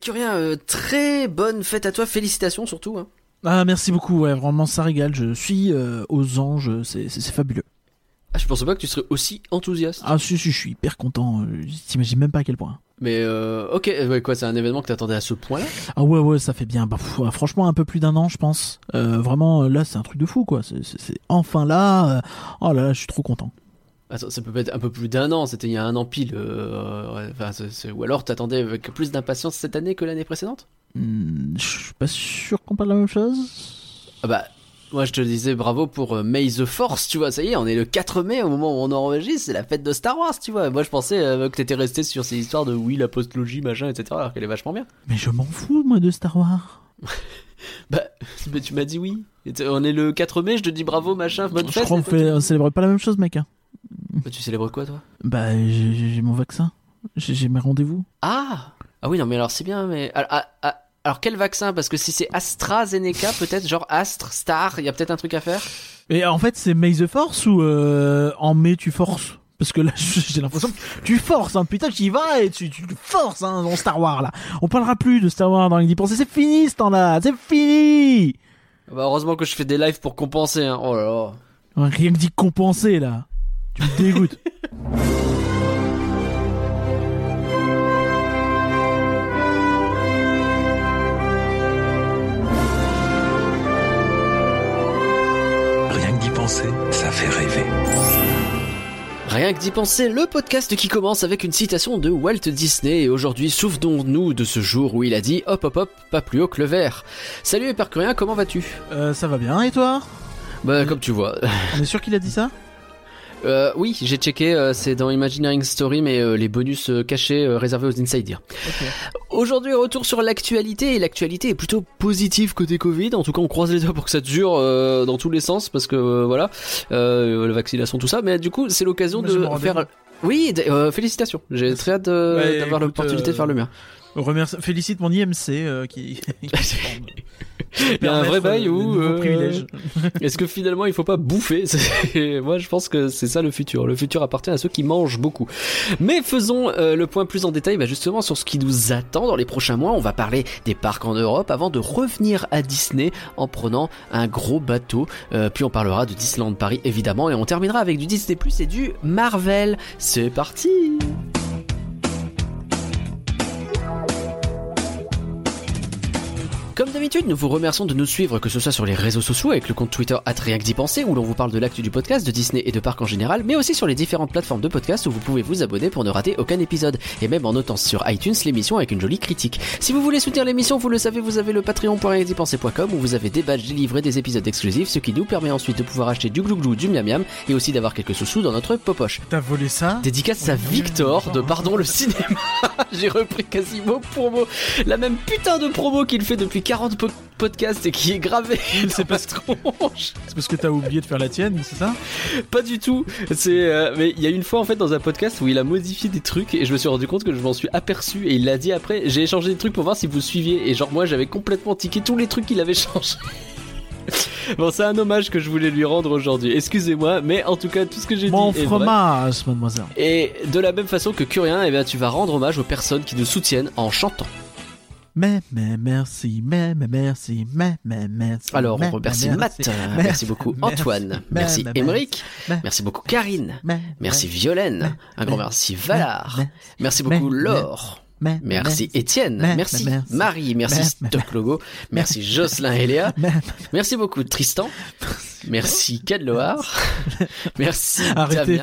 Curien, euh, très bonne fête à toi, félicitations surtout. Hein. Ah, merci beaucoup, ouais, vraiment ça régale. Je suis euh, aux anges, c'est fabuleux. Ah, je pensais pas que tu serais aussi enthousiaste. Ah, si, si, je suis hyper content. euh, T'imagines même pas à quel point. Mais euh, ok, ouais, quoi, c'est un événement que t'attendais à ce point-là? Ah ouais, ouais, ça fait bien. Bah, pff, franchement, un peu plus d'un an, je pense. Euh, vraiment, là, c'est un truc de fou, quoi. C'est- enfin là. Oh là là, je suis trop content. Attends, ça peut être un peu plus d'un an, c'était il y a un an pile. euh, Ou alors t'attendais avec plus d'impatience cette année que l'année précédente? Hmm, je suis pas sûr qu'on parle de la même chose. Ah bah, moi je te disais bravo pour euh, May the Force, tu vois, ça y est, on est le 4 mai au moment où on enregistre, c'est la fête de Star Wars, tu vois. Moi je pensais euh, que t'étais resté sur ces histoires de oui, la postlogie, machin, etc., alors qu'elle est vachement bien. Mais je m'en fous, moi, de Star Wars. Bah, mais tu m'as dit oui. On est le 4 mai, je te dis bravo, machin, bonne je fête. crois qu'on fait, on célèbre pas la même chose, mec. hein. Bah, tu célèbres quoi, toi? Bah, j'ai mon vaccin. J'ai mes rendez-vous. Ah Ah oui, non, mais alors c'est bien, mais. Alors, alors, quel vaccin? Parce que si c'est AstraZeneca, peut-être, genre Astre, Star, il y a peut-être un truc à faire? Et en fait, c'est May the Force ou euh, en mai tu forces? Parce que là, j'ai l'impression que tu forces, hein. Putain, tu y vas et tu, tu forces, hein, dans Star Wars, là. On parlera plus de Star Wars dans les 10 pensées. C'est fini, ce temps-là. C'est fini. Bah, heureusement que je fais des lives pour compenser, hein. Oh là là. Rien que dit compenser, là. Tu me dégoûtes. Rien que d'y penser, ça fait rêver. Rien que d'y penser, le podcast qui commence avec une citation de Walt Disney et aujourd'hui souvenons-nous de ce jour où il a dit hop hop hop, pas plus haut que le verre. Salut Hypercurien, comment vas-tu? Euh, ça va bien, et toi? Bah comme tu vois. On est sûr qu'il a dit ça? Euh, oui, j'ai checké, euh, c'est dans Imagineering Story mais euh, les bonus euh, cachés euh, réservés aux insiders. Aujourd'hui, retour sur l'actualité et l'actualité est plutôt positive côté Covid. En tout cas, on croise les doigts pour que ça dure euh, dans tous les sens parce que euh, voilà, euh, la vaccination, tout ça. Mais du coup, c'est l'occasion de faire. Oui, euh, félicitations. J'ai très hâte euh, Ouais, d'avoir l'opportunité euh, de faire le mien. Remercie, félicite mon IMC euh, qui. Il y a un vrai bail où. Nouveau euh. Est-ce que finalement il faut pas bouffer Moi je pense que c'est ça le futur. Le futur appartient à ceux qui mangent beaucoup. Mais faisons euh, le point plus en détail bah, justement sur ce qui nous attend dans les prochains mois. On va parler des parcs en Europe avant de revenir à Disney en prenant un gros bateau. Euh, puis on parlera de Disneyland Paris évidemment et on terminera avec du Disney Plus et du Marvel. C'est parti Comme d'habitude, nous vous remercions de nous suivre, que ce soit sur les réseaux sociaux avec le compte Twitter rien que d'y penser, où l'on vous parle de l'actu du podcast, de Disney et de parcs en général, mais aussi sur les différentes plateformes de podcast où vous pouvez vous abonner pour ne rater aucun épisode, et même en notant sur iTunes l'émission avec une jolie critique. Si vous voulez soutenir l'émission, vous le savez, vous avez le patreon.rienquedipenser.com où vous avez des badges délivrés, des épisodes exclusifs, ce qui nous permet ensuite de pouvoir acheter du glouglou, du miam miam, et aussi d'avoir quelques sous-sous dans notre popoche. T'as volé ça Dédicace à Victor de Pardon le cinéma. J'ai repris quasi mot pour mot la même putain de promo qu'il fait depuis 40 po- podcasts et qui est gravé C'est ma tronche. C'est parce que t'as oublié de faire la tienne, c'est ça? Pas du tout. C'est euh, mais il y a une fois en fait dans un podcast où il a modifié des trucs et je me suis rendu compte que je m'en suis aperçu et il l'a dit après. J'ai échangé des trucs pour voir si vous suiviez et genre moi j'avais complètement tiqué tous les trucs qu'il avait changé. Bon, c'est un hommage que je voulais lui rendre aujourd'hui. Excusez-moi, mais en tout cas, tout ce que j'ai dit Mon est vrai. fromage, mademoiselle. Et de la même façon que Curien, eh bien, tu vas rendre hommage aux personnes qui nous soutiennent en chantant. Mais, mais, merci, mais, mais, merci, mais, mais, merci. Alors, on remercie Matt, merci, beaucoup Antoine, merci Émeric, merci beaucoup Karine, merci Violaine, un grand merci Valar, merci beaucoup Laure, merci Étienne, merci Marie, merci Stock Logo, merci Jocelyn et Léa, merci beaucoup Tristan, merci Cadloar, merci Arrêtez,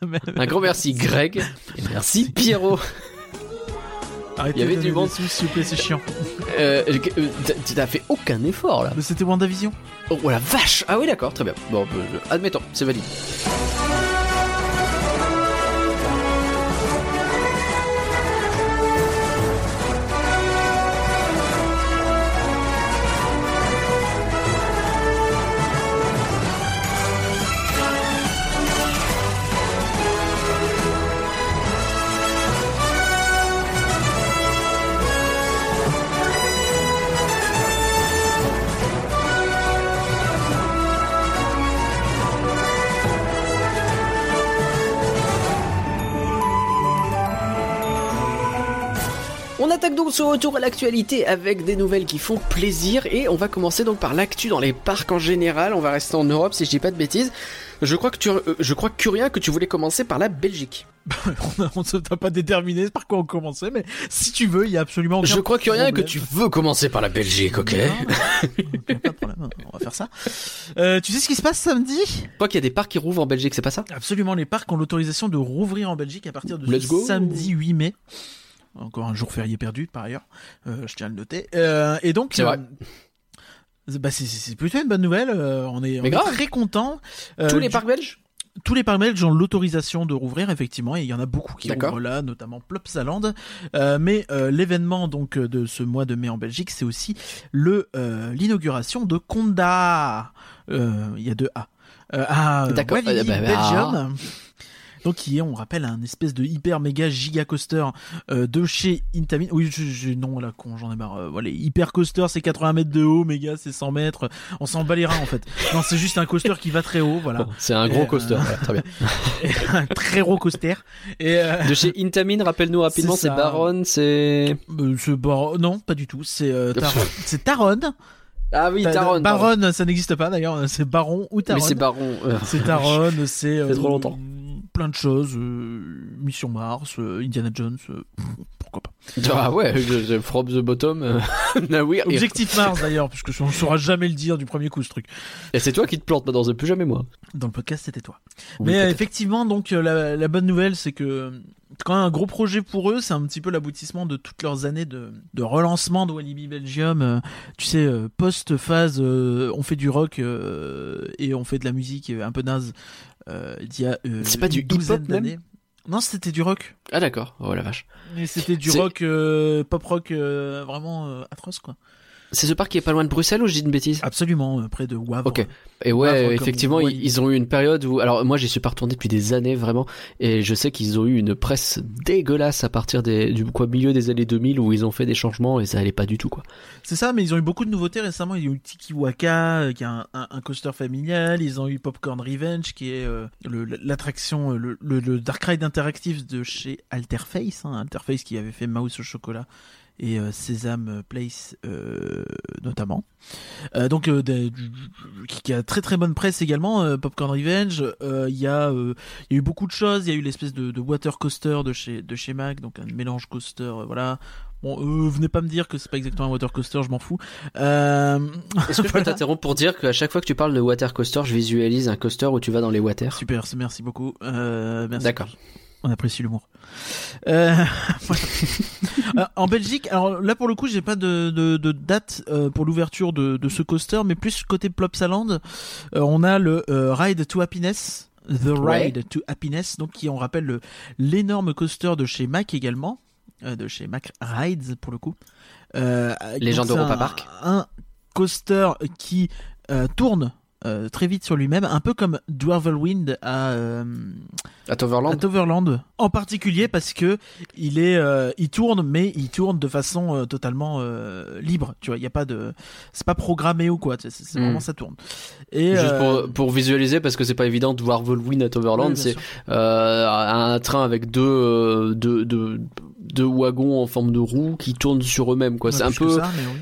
Damien, un grand merci Greg, et merci. Pierrot. Arrêtez Il y avait du monde. s'il vous plaît, c'est chiant. Euh, euh, t'as- t'as fait aucun effort là. Mais c'était WandaVision. Oh la vache Ah oui d'accord, très bien. Bon, euh, admettons, c'est valide. Donc ce retour à l'actualité avec des nouvelles qui font plaisir et on va commencer donc par l'actu dans les parcs en général. On va rester en Europe si je dis pas de bêtises. Je crois que tu, euh, je crois Curien que tu voulais commencer par la Belgique. on ne t'a pas déterminé par quoi on commençait, mais si tu veux, il y a absolument aucun Je crois que problème. tu veux commencer par la Belgique, ok Non, pas de problème, on va faire ça. Euh, tu sais ce qui se passe samedi? Crois qu'il y a des parcs qui rouvrent en Belgique, c'est pas ça? Absolument, les parcs ont l'autorisation de rouvrir en Belgique à partir de Let's ce go. samedi 8 mai. Encore un jour férié perdu par ailleurs, euh, je tiens à le noter. Euh, et donc, C'est vrai. euh, bah, c'est- plutôt une bonne nouvelle. on est, on très content. Tous les parcs belges tous les parcs belges ont l'autorisation de rouvrir effectivement et il y en a beaucoup qui rouvrent là notamment Plopsaland euh, mais euh, l'événement donc de ce mois de mai en Belgique c'est aussi le euh, l'inauguration de Conda il y a deux A à bah, bah, Belgium donc qui est, on rappelle, un espèce de hyper méga giga coaster euh, de chez Intamin. Oui, je, je- non, la con, j'en ai marre. Euh, voilà, hyper coaster, c'est 80 mètres de haut, méga, c'est 100 mètres. On s'en bat les reins en fait. Non, c'est juste un coaster qui va très haut, voilà. Bon, C'est un gros Et, coaster, euh, voilà, très bien. un très gros coaster. Et euh, De chez Intamin, rappelle-nous rapidement, C'est. Baron, c'est... bar- non, pas du tout. C'est Taron. c'est Taron. Ah oui, Ta- Taron. Baron, ça n'existe pas d'ailleurs. C'est Baron ou Taron. Mais c'est Baron. euh, C'est Taron, c'est euh, trop longtemps. Plein de choses. euh, Mission Mars, euh, Indiana Jones, euh, pourquoi pas. Ah ouais, from the bottom. Objectif Mars d'ailleurs, puisque on ne saura jamais le dire du premier coup ce truc. Et c'est toi qui te plantes maintenant, c'est plus jamais moi. Dans le podcast, c'était toi. Oui, Mais effectivement, donc la, la bonne nouvelle, c'est que quand un gros projet pour eux, c'est un petit peu l'aboutissement de toutes leurs années de, de relancement de Walibi Belgium. Euh, tu sais, euh, post-phase, euh, on fait du rock et on fait de la musique un peu naze. Il y a C'est pas du hip-hop, même. Non, c'était du rock. Ah d'accord, oh la vache. Mais c'était du rock, pop rock vraiment atroce quoi. C'est ce parc qui est pas loin de Bruxelles ou je dis une bêtise Absolument, euh, près de Wavre. Ok. Et ouais, Wavre, comme effectivement, ils, ont eu une période où, alors moi j'y suis pas retourné depuis des années vraiment, et je sais qu'ils ont eu une presse dégueulasse à partir des, du quoi, milieu des années 2000 où ils ont fait des changements et ça allait pas du tout quoi. C'est ça, mais ils ont eu beaucoup de nouveautés récemment. Ils ont eu Tiki Waka, euh, qui est un, un- un coaster familial. Ils ont eu Popcorn Revenge, qui est euh, l'attraction, le, le- le Dark Ride interactif de chez Alterface. Hein, Alterface qui avait fait Mouse au chocolat et euh, Sesame Place euh, notamment. Euh, donc des- qui, a très très bonne presse également. Popcorn Revenge. Il y a y a eu beaucoup de choses. Il y a eu l'espèce de, de water coaster de chez de chez Mac, donc un mélange coaster. voilà. Bon, euh, venez pas me dire que c'est pas exactement un water coaster, je m'en fous. Euh, Est-ce que je peux t'interrompre pour dire qu'à chaque fois que tu parles de water coaster, je visualise un coaster où tu vas dans les water super, merci beaucoup. Euh. D'accord. On apprécie l'humour. Euh, voilà. En Belgique, alors là pour le coup, j'ai pas de, de, de date euh, pour l'ouverture de, de ce coaster, mais plus côté Plopsaland, euh, on a le Ride to Happiness. The Ouais. Ride to Happiness, donc qui on rappelle le- l'énorme coaster de chez Mac également, de chez Mac Rides pour le coup. Euh, Légende donc c'est Europa un- Park. Un coaster qui tourne euh, très vite sur lui-même, un peu comme Dwarvelwind à euh, À Toverland à Toverland, en particulier parce que il est, euh, il tourne, mais il tourne de façon euh, totalement libre. Tu vois, il y a pas de, c'est pas programmé ou quoi. C'est c'est Hmm. vraiment ça tourne. Et Juste pour, pour visualiser, parce que c'est pas évident de voir Volwin à Toverland, oui, c'est un train avec deux, deux, deux, deux wagons en forme de roue qui tournent sur eux-mêmes, quoi. Ouais, C'est un peu, ça, mais oui.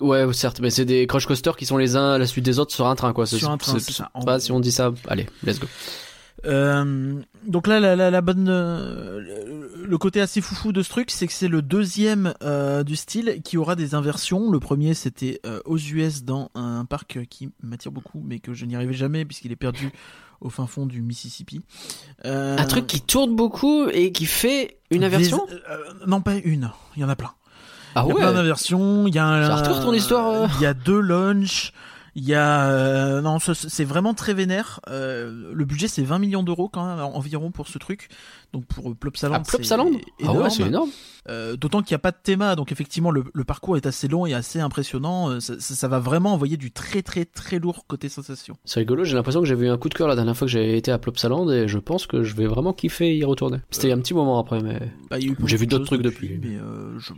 Ouais, certes, mais c'est des crush coasters qui sont les uns à la suite des autres sur un train, quoi. Sur un train, c'est- ça, Pas si on dit ça. Allez, let's go. Euh, donc là, la, la, la bonne, euh, le- côté assez foufou de ce truc, c'est que c'est le deuxième euh, du style qui aura des inversions. Le premier, c'était euh, aux US dans un parc qui m'attire beaucoup, mais que je n'y arrivais jamais puisqu'il est perdu au fin fond du Mississippi. Euh, Un truc qui tourne beaucoup et qui fait une des- inversion euh, Non, pas une. Il y en a plein. Ah Il y a ouais plein d'inversions. Il y a un, Ça retourne ton histoire, euh. Il y a deux launches. Il y a euh, non, c'est vraiment très vénère. Euh, le budget c'est 20 millions d'euros quand même environ pour ce truc. Donc pour euh, Plopsaland, Ah, Plopsaland Ah ouais, c'est énorme. Euh, D'autant qu'il n'y a pas de théma, donc effectivement le, le parcours est assez long et assez impressionnant. Euh, Ça, ça- ça va vraiment envoyer du très très très lourd côté sensation. C'est rigolo, j'ai l'impression que j'avais eu un coup de cœur la dernière fois que j'avais été à Plopsaland et je pense que je vais vraiment kiffer y retourner. C'était il y a un petit moment après, mais. Bah, J'ai vu d'autres trucs depuis. mais euh, je-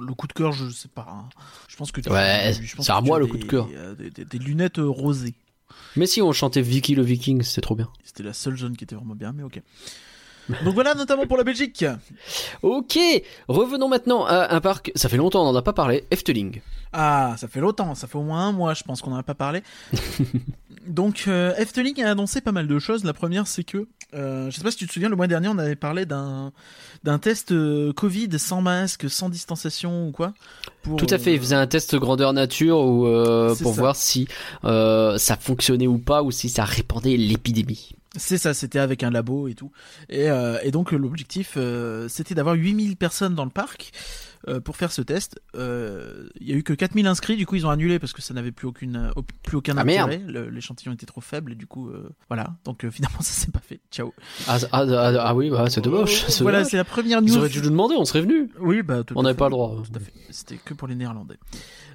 le coup de cœur, je sais pas. hein. Je pense que tu, Ouais, c'est à moi le des- coup de cœur. euh, Des, des- des lunettes euh, rosées. Mais si on chantait Vicky le Viking, c'était trop bien. C'était la seule zone qui était vraiment bien, mais ok. Donc voilà, notamment pour la Belgique. Ok, revenons maintenant à un parc. Ça fait longtemps, on n'en a pas parlé. Efteling. Ah, ça fait longtemps, ça fait au moins un mois, je pense qu'on n'en a pas parlé. Donc, euh, Efteling a annoncé pas mal de choses. La première, c'est que, euh, je sais pas si tu te souviens, le mois dernier, on avait parlé d'un d'un test euh, Covid sans masque, sans distanciation ou quoi. pour, Tout à fait, il faisait un test grandeur nature ou euh, pour ça. voir si euh, ça fonctionnait ou pas ou si ça répandait l'épidémie. C'est ça, c'était avec un labo et tout. Et, euh, et donc l'objectif, euh, c'était d'avoir 8000 personnes dans le parc euh, pour faire ce test. Euh, Il y a eu que 4000 inscrits, du coup ils ont annulé parce que ça n'avait plus, aucune, euh, plus aucun Ah, intérêt. L'échantillon était trop faible et du coup, euh, voilà. Donc euh, finalement ça s'est pas fait. Ciao. Ah, ah, ah, ah oui, bah, c'est dommage. c'est Voilà, c'est la première Ils news. auraient dû nous demander, on serait venus. Oui, bah tout On n'avait pas le droit. Tout à fait. C'était que pour les Néerlandais.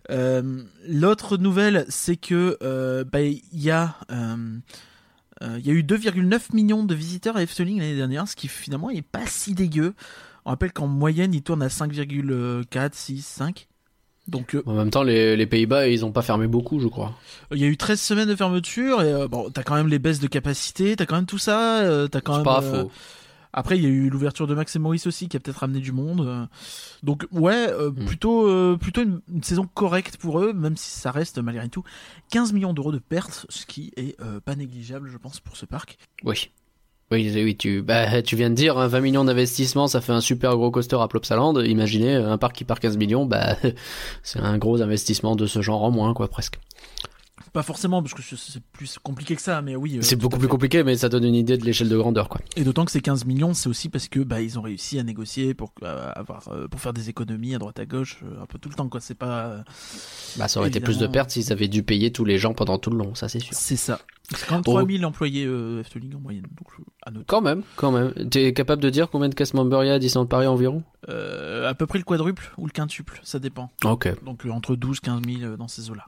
Euh, L'autre nouvelle, c'est que euh, bah, il y a euh, euh, il y a eu 2,9 millions de visiteurs à Efteling l'année dernière, ce qui finalement est pas si dégueu. On rappelle qu'en moyenne, il tourne à 5,4, 6, 5. Donc euh, En même temps, les, les Pays-Bas, ils ont pas fermé beaucoup, je crois. il y a eu 13 semaines de fermeture et euh, bon, t'as quand même les baisses de capacité, t'as quand même tout ça, euh, t'as quand C'est même pas euh, faux. Après, il y a eu l'ouverture de Max et Maurice aussi, qui a peut-être ramené du monde. euh. Donc, ouais, euh, Mm. plutôt, euh, plutôt une, une saison correcte pour eux, même si ça reste malgré tout 15 millions d'euros de pertes, ce qui est euh, pas négligeable, je pense, pour ce parc. Oui. Oui, oui, tu, bah, tu viens de dire, hein, 20 millions d'investissements, ça fait un super gros coaster à Plopsaland. Imaginez un parc qui part 15 millions, bah, c'est un gros investissement de ce genre en moins, quoi, presque. Pas forcément, parce que c'est- plus compliqué que ça, mais oui. euh, c'est beaucoup plus compliqué, mais ça donne une idée de l'échelle de grandeur, quoi. Et d'autant que ces 15 millions, c'est aussi parce que bah ils ont réussi à négocier pour euh, avoir, euh, pour faire des économies à droite à gauche, un peu tout le temps, quoi. C'est pas. Bah, ça aurait été plus de pertes s'ils avaient dû payer tous les gens pendant tout le long, ça c'est sûr. C'est ça. C'est quand même Oh. 3000 employés euh, Efteling en moyenne, donc à noter. Quand même, quand même. T'es capable de dire combien de cast members il y a à Disneyland Paris environ? Euh, à peu près le quadruple ou le quintuple, ça dépend. Ok. Donc euh, entre 12 15 000 euh, dans ces eaux-là.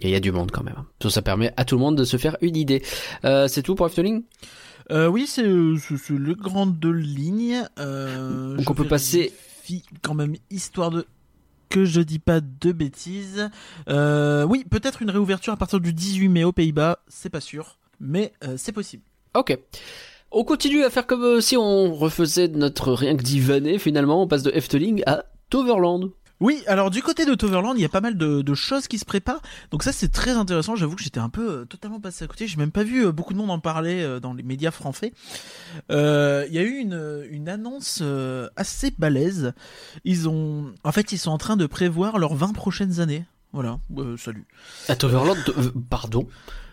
Il y a du monde quand même. Ça, permet à tout le monde de se faire une idée. Euh, c'est tout pour Efteling? Euh, oui, c'est euh, c'est- le grand de ligne. Euh, Donc on peut passer- quand même histoire de que je dis pas de bêtises. Euh, oui, peut-être une réouverture à partir du 18 mai aux Pays-Bas, c'est pas sûr, mais euh, c'est possible. Ok. On continue à faire comme si on refaisait notre rien que divaner finalement. On passe de Efteling à Toverland. Oui, alors du côté de Toverland, il y a pas mal de, de choses qui se préparent. Donc ça, c'est très intéressant. J'avoue que j'étais un peu euh, totalement passé à côté. J'ai même pas vu euh, beaucoup de monde en parler euh, dans les médias français. Il y a eu une, une annonce assez balèze. Ils ont, en fait, ils sont en train de prévoir leurs 20 prochaines années. Voilà. Salut. À Toverland, pardon.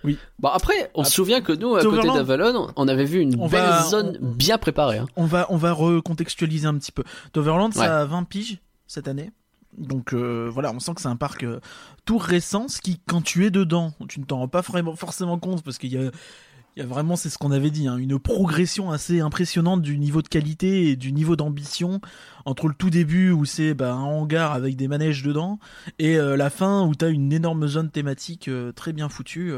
Oui. Bon après, on À se souvient que nous, à côté Toverland, d'Avalon, on avait vu une belle va- zone on- bien préparée. hein. On va, on va recontextualiser un petit peu. Toverland, Ouais. ça a 20 piges cette année. Donc euh, voilà, on sent que c'est un parc euh, tout récent, ce qui, quand tu es dedans, tu ne t'en rends pas forcément compte parce qu'il y a, vraiment, c'est ce qu'on avait dit, hein, une progression assez impressionnante du niveau de qualité et du niveau d'ambition entre le tout début où c'est bah, un hangar avec des manèges dedans et euh, la fin où tu as une énorme zone thématique très bien foutue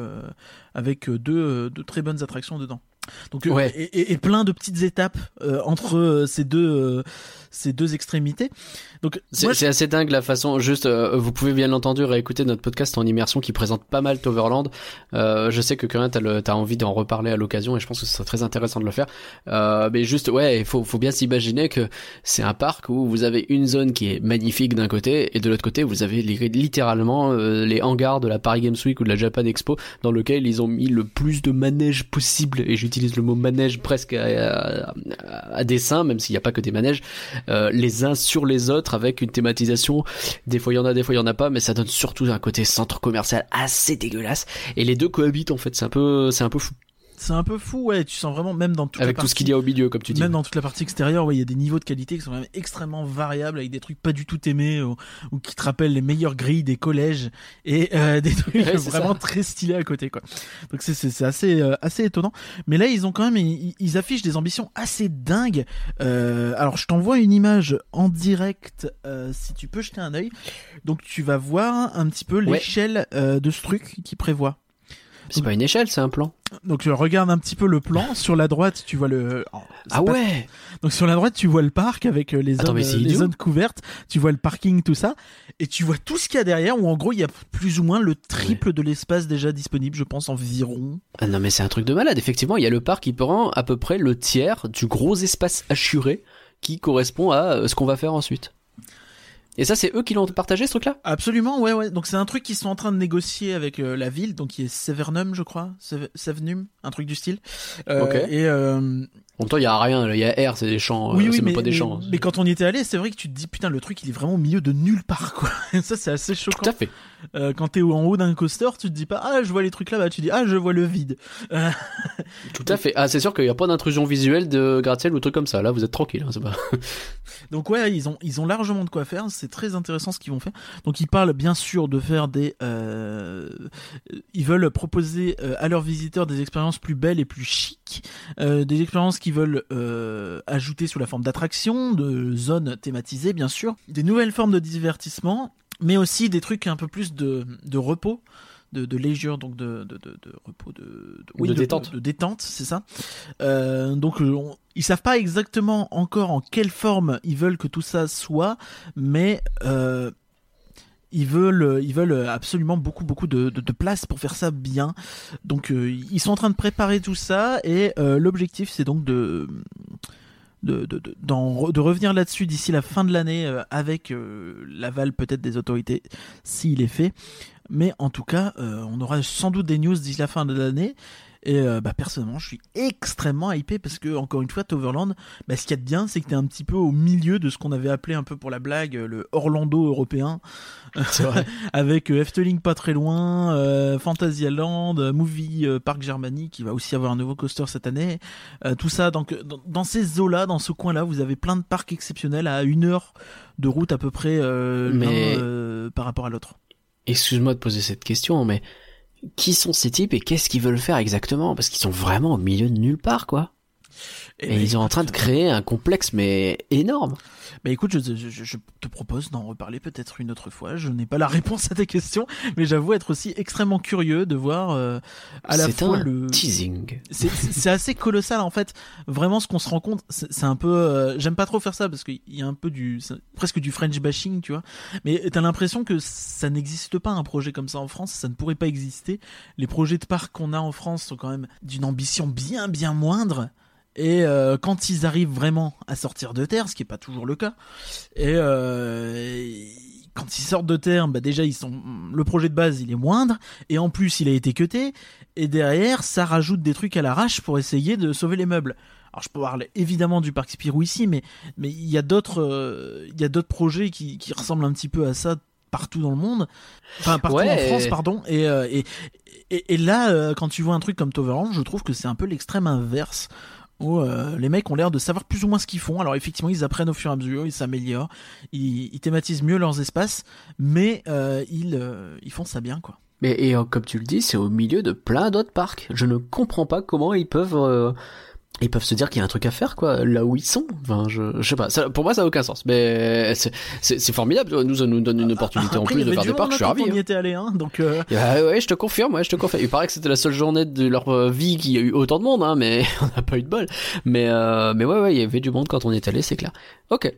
avec deux très bonnes attractions dedans. Donc, euh, Ouais. et, plein de petites étapes euh, entre euh, ces deux ces deux extrémités. Donc C'est je- assez dingue la façon. Juste, euh, vous pouvez bien entendu réécouter notre podcast en immersion qui présente pas mal Toverland. Euh, je sais que Corinne, t'as envie d'en reparler à l'occasion et je pense que ce serait très intéressant de le faire. Euh, mais juste, ouais, il faut, faut bien s'imaginer que c'est un parc où vous avez une zone qui est magnifique d'un côté et de l'autre côté vous avez li- littéralement les hangars de la Paris Games Week ou de la Japan Expo dans lequel ils ont mis le plus de manèges possible et j'utilise le mot manège presque à, dessein même s'il n'y a pas que des manèges euh, les uns sur les autres avec une thématisation. Des fois il y en a, des fois il y en a pas, mais ça donne surtout un côté centre commercial assez dégueulasse. Et les deux cohabitent en fait. C'est un peu, c'est un peu fou. C'est un peu fou, ouais. Tu sens vraiment même dans toute avec la tout ce partie- qu'il y a au milieu, comme tu dis. Même dans toute la partie extérieure, ouais, il y a des niveaux de qualité qui sont même extrêmement variables, avec des trucs pas du tout aimés ou, ou qui te rappellent les meilleures grilles des collèges et euh, des trucs Ouais, vraiment ça. très stylés à côté, quoi. Donc c'est assez euh, assez étonnant. Mais là, ils ont quand même ils, ils affichent des ambitions assez dingues. Euh, alors, je t'envoie une image en direct si tu peux jeter un œil. Donc, tu vas voir un petit peu l'échelle de ce truc qu'ils prévoient. C'est pas une échelle, c'est un plan. Donc euh, regarde un petit peu le plan. Sur la droite, tu vois le. oh, Ah pas- ouais Donc sur la droite, tu vois le parc avec euh, les Attends, zones, euh, les zones couvertes. Tu vois le parking, tout ça, et tu vois tout ce qu'il y a derrière. Où en gros, il y a plus ou moins le triple de l'espace déjà disponible, je pense environ. Ah Non mais c'est un truc de malade. Effectivement, il y a le parc qui prend à peu près le tiers du gros espace assuré qui correspond à ce qu'on va faire ensuite. Et ça, c'est eux qui l'ont partagé ce truc-là? Absolument, ouais, ouais. Donc c'est un truc qu'ils sont en train de négocier avec euh, la ville, donc qui est Severnum, je crois, Seve- Sevenum, un truc du style. Euh, Ok. Et euh, En même temps, il y a rien. Il y a R, c'est des champs. oui, oui, c'est même pas des mais- champs. mais quand on y était allé, c'est vrai que tu te dis putain, le truc, il est vraiment au milieu de nulle part, quoi. ça, c'est assez choquant. Tout à fait. Euh, quand t'es en haut d'un coaster, tu te dis pas ah je vois les trucs là-bas, tu dis ah je vois le vide. Euh, Tout à fait. Ah, c'est sûr qu'il n'y a pas d'intrusion visuelle de gratte-ciel ou truc comme ça. Là, vous êtes tranquille. hein, c'est pas... Donc ouais, ils ont ils ont largement de quoi faire. C'est très intéressant ce qu'ils vont faire. Donc ils parlent bien sûr de faire des. euh, ils veulent proposer à leurs visiteurs des expériences plus belles et plus chic, euh, des expériences qu'ils veulent ajouter sous la forme d'attractions, de zones thématisées bien sûr, des nouvelles formes de divertissement, mais aussi des trucs un peu plus de de repos. De, de leisure donc de, de, de, repos de, de, De détente. de, détente c'est ça euh, donc euh, on- ils savent pas exactement encore en quelle forme ils veulent que tout ça soit, mais euh, ils veulent, ils veulent absolument beaucoup, beaucoup de, de, de place pour faire ça bien. Donc euh, ils sont en train de préparer tout ça et euh, l'objectif c'est donc de de, de, de, revenir là-dessus d'ici la fin de l'année euh, avec euh, l'aval peut-être des autorités s'il est fait. Mais en tout cas, euh, on aura sans doute des news d'ici la fin de l'année. Et euh, bah, personnellement, je suis extrêmement hypé parce que, encore une fois, Toverland, bah, ce qu'il y a de bien, c'est que t'es un petit peu au milieu de ce qu'on avait appelé un peu pour la blague euh, le Orlando européen. Vrai. Avec euh, Efteling pas très loin, euh, Fantasyland, euh, Movie euh, Park Germany qui va aussi avoir un nouveau coaster cette année. Euh, tout ça, donc dans, dans ces eaux-là, dans ce coin-là, vous avez plein de parcs exceptionnels à une heure de route à peu près Mais- euh, par rapport à l'autre. Excuse-moi de poser cette question, mais qui sont ces types et qu'est-ce qu'ils veulent faire exactement? Parce qu'ils sont vraiment au milieu de nulle part, quoi. Et, ben, ils sont en train de créer un complexe, mais énorme. Bah écoute, je, je- je- je te propose d'en reparler peut-être une autre fois. Je n'ai pas la réponse à tes questions, mais j'avoue être aussi extrêmement curieux de voir euh, à la fois un le. teasing. C'est- assez colossal en fait. Vraiment, ce qu'on se rend compte, c'est un peu. euh, J'aime pas trop faire ça parce qu'il y a un peu du, presque du French bashing, tu vois. Mais t'as l'impression que ça n'existe pas un projet comme ça en France. Ça ne pourrait pas exister. Les projets de parc qu'on a en France sont quand même d'une ambition bien bien moindre. Et euh, quand ils arrivent vraiment à sortir de terre, ce qui est pas toujours le cas, et euh, quand ils sortent de terre, bah déjà ils sont le projet de base il est moindre et en plus il a été cuté et derrière ça rajoute des trucs à l'arrache pour essayer de sauver les meubles. Alors je parle évidemment du parc Spirou ici, mais mais il y a d'autres euh, il y a d'autres projets qui, qui ressemblent un petit peu à ça partout dans le monde, enfin partout Ouais, en France et- pardon. Et, euh, et, et et là euh, quand tu vois un truc comme Toverland, je trouve que c'est un peu l'extrême inverse euh, les mecs ont l'air de savoir plus ou moins ce qu'ils font. Alors effectivement, ils apprennent au fur et à mesure, ils s'améliorent, ils, thématisent mieux leurs espaces, mais euh, ils, euh, ils font ça bien, quoi. Mais et comme tu le dis, c'est au milieu de plein d'autres parcs. Je ne comprends pas comment ils peuvent ils peuvent se dire qu'il y a un truc à faire quoi là où ils sont. Enfin, je, je sais pas. Ça, pour moi, ça a aucun sens. Mais c'est formidable. Nous, ça nous donne une opportunité en plus de faire des parcs. Je suis ravi. On y hein. était allé, hein, donc euh, Ah ouais, je te confirme, ouais, je te confirme. Il paraît que c'était la seule journée de leur euh, vie qu'il y a eu autant de monde, hein, mais on n'a pas eu de bol. Mais euh, mais ouais, ouais, il y avait du monde quand on y est allé, c'est clair. Ok.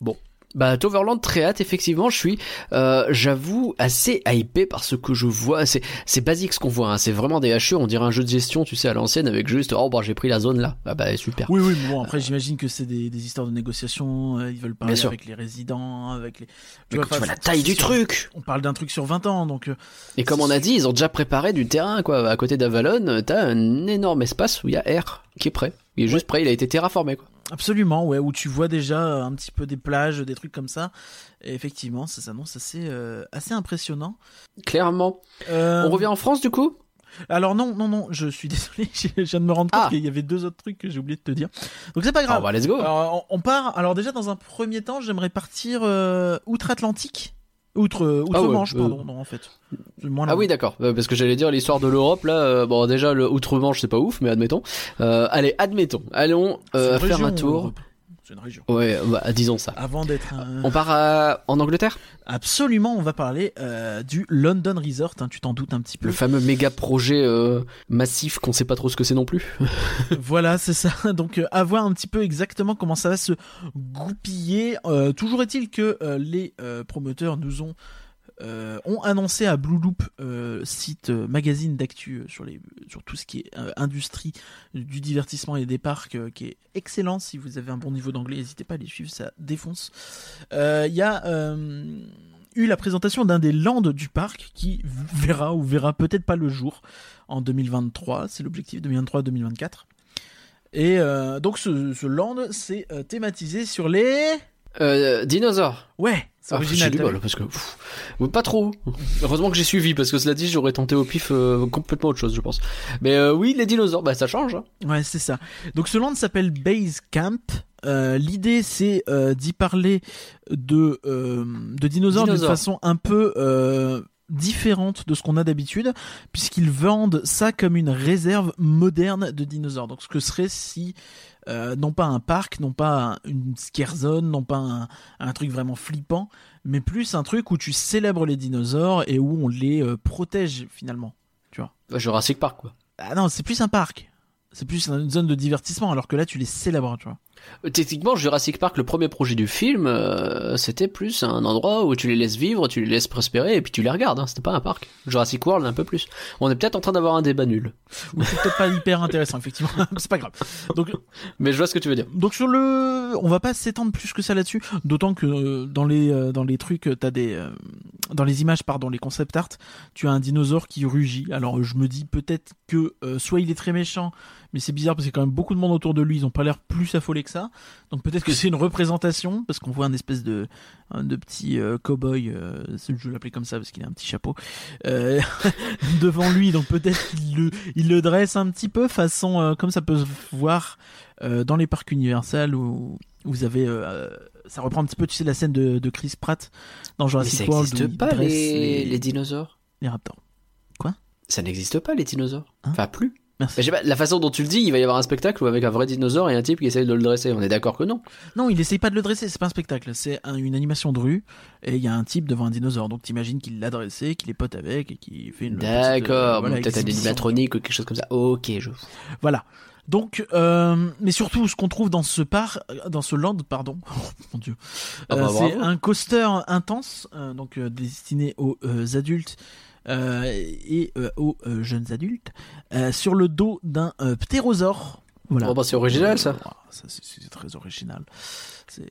Bon. Bah, Toverland, très hâte, effectivement, je suis, euh, j'avoue, assez hypé par ce que je vois. C'est, c'est basique ce qu'on voit, hein. c'est vraiment des hachures, on dirait un jeu de gestion, tu sais, à l'ancienne, avec juste, oh, bah, j'ai pris la zone là. Ah bah, super. oui, oui, mais bon, après j'imagine que c'est des, des histoires de négociation, euh, ils veulent parler avec les résidents, avec les. Mais quand tu vois la taille du sur- truc! On parle d'un truc sur 20 ans, donc. euh, Et comme on a dit, ils ont déjà préparé du terrain, quoi. À côté d'Avalon, t'as un énorme espace où il y a R qui est prêt. Il est juste prêt, il a été terraformé, quoi. Absolument, ouais, où tu vois déjà un petit peu des plages, des trucs comme ça. Et effectivement, ça s'annonce assez, euh, assez impressionnant. Clairement. Euh, On revient en France, du coup? Alors non, non, non, je suis désolé, je viens de me rendre compte Ah. qu'il y avait deux autres trucs que j'ai oublié de te dire. Donc c'est pas Ah, grave. bah, let's go. Alors, on on part. Alors déjà dans un premier temps, j'aimerais partir euh, outre-Atlantique, outre euh, Ah ouais, outre-Manche, euh, pardon, non en fait. Moins Ah oui, d'accord. Euh, Parce que j'allais dire l'histoire de l'Europe, là, euh, bon, déjà, le outre-Manche, c'est pas ouf, mais admettons. Euh, allez, admettons. Allons euh, faire un tour. Europe. C'est une région. Ouais, bah, disons ça. Avant d'être un... On part à- en Angleterre? Absolument, on va parler euh, du London Resort, hein, tu t'en doutes un petit peu. Le fameux méga projet euh, massif qu'on sait pas trop ce que c'est non plus. voilà, c'est ça. Donc, euh, à voir un petit peu exactement comment ça va se goupiller. Toujours est-il que les promoteurs nous ont euh, ont annoncé à Blue Loop, euh, site euh, magazine d'actu sur sur tout ce qui est industrie du divertissement et des parcs, qui est excellent. Si vous avez un bon niveau d'anglais, n'hésitez pas à les suivre, ça défonce. Il y a eu la présentation d'un des lands du parc qui verra ou verra peut-être pas le jour en 2023. C'est l'objectif 2023-2024. Et donc ce, ce land, c'est thématisé sur les... Euh, dinosaures. Ouais, c'est Ah, j'ai original. du bol, vu parce que pff, pas trop. Heureusement que j'ai suivi parce que cela dit j'aurais tenté au pif euh, complètement autre chose je pense. Mais euh, oui les dinosaures bah ça change. hein. Ouais, c'est ça. Donc ce land s'appelle Base Camp. Euh, L'idée, c'est euh, d'y parler de, euh, de dinosaures d'une façon un peu euh, différente de ce qu'on a d'habitude, puisqu'ils vendent ça comme une réserve moderne de dinosaures. Donc ce que serait si, euh, non pas un parc, non pas un- une scare zone, non pas un, un truc vraiment flippant, mais plus un truc où tu célèbres les dinosaures et où on les euh, protège finalement. Bah, Jurassic Park quoi. Ah non, c'est plus un parc. C'est plus une zone de divertissement, alors que là, tu les célèbres, tu vois. Euh, Techniquement Jurassic Park le premier projet du film euh, c'était plus un endroit où tu les laisses vivre, tu les laisses prospérer et puis tu les regardes. Hein. C'était pas un parc. Jurassic World un peu plus. On est peut-être en train d'avoir un débat nul. C'est peut-être pas hyper intéressant, effectivement. c'est pas grave. Donc, Mais je vois ce que tu veux dire. donc sur le, on va pas s'étendre plus que ça là-dessus. D'autant que euh, dans les euh, dans les trucs, t'as des dans les images, pardon, les concept art, tu as un dinosaure qui rugit. Alors je me dis peut-être que soit il est très méchant, mais c'est bizarre parce qu'il y a quand même beaucoup de monde autour de lui. Ils ont pas l'air plus affolés que ça. Donc peut-être que c'est une représentation parce qu'on voit un espèce de un de petit euh, cow-boy. euh, je vais l'appeler comme ça parce qu'il a un petit chapeau euh, devant lui. Donc peut-être qu'il le il le dresse un petit peu façon euh, comme ça peut se voir dans les parcs Universal où vous avez ça reprend un petit peu tu sais la scène de, de Chris Pratt dans Jurassic ça World où n'existe pas les... les dinosaures. les raptors. Ça n'existe pas les dinosaures. Hein? Enfin plus. Merci. Mais je sais pas, la façon dont tu le dis, il va y avoir un spectacle avec un vrai dinosaure et un type qui essaye de le dresser. On est d'accord que non. Non, il essaye pas de le dresser, c'est pas un spectacle, c'est un- une animation de rue et il y a un type devant un dinosaure. Donc t'imagines qu'il l'a dressé, qu'il est pote avec et qu'il fait une euh, D'accord. voilà, peut-être un animatronique ou quelque chose comme ça. Ok, je. Voilà. Donc, euh, mais surtout, ce qu'on trouve dans ce parc, dans ce land, pardon, oh, mon dieu, Ah bah, Euh, c'est un coaster intense, euh, donc euh, destiné aux euh, adultes euh, et euh, aux euh, jeunes adultes, euh, sur le dos d'un euh, ptérosaure. Voilà. Oh, bah, c'est original, ça. Ça, c'est- très original.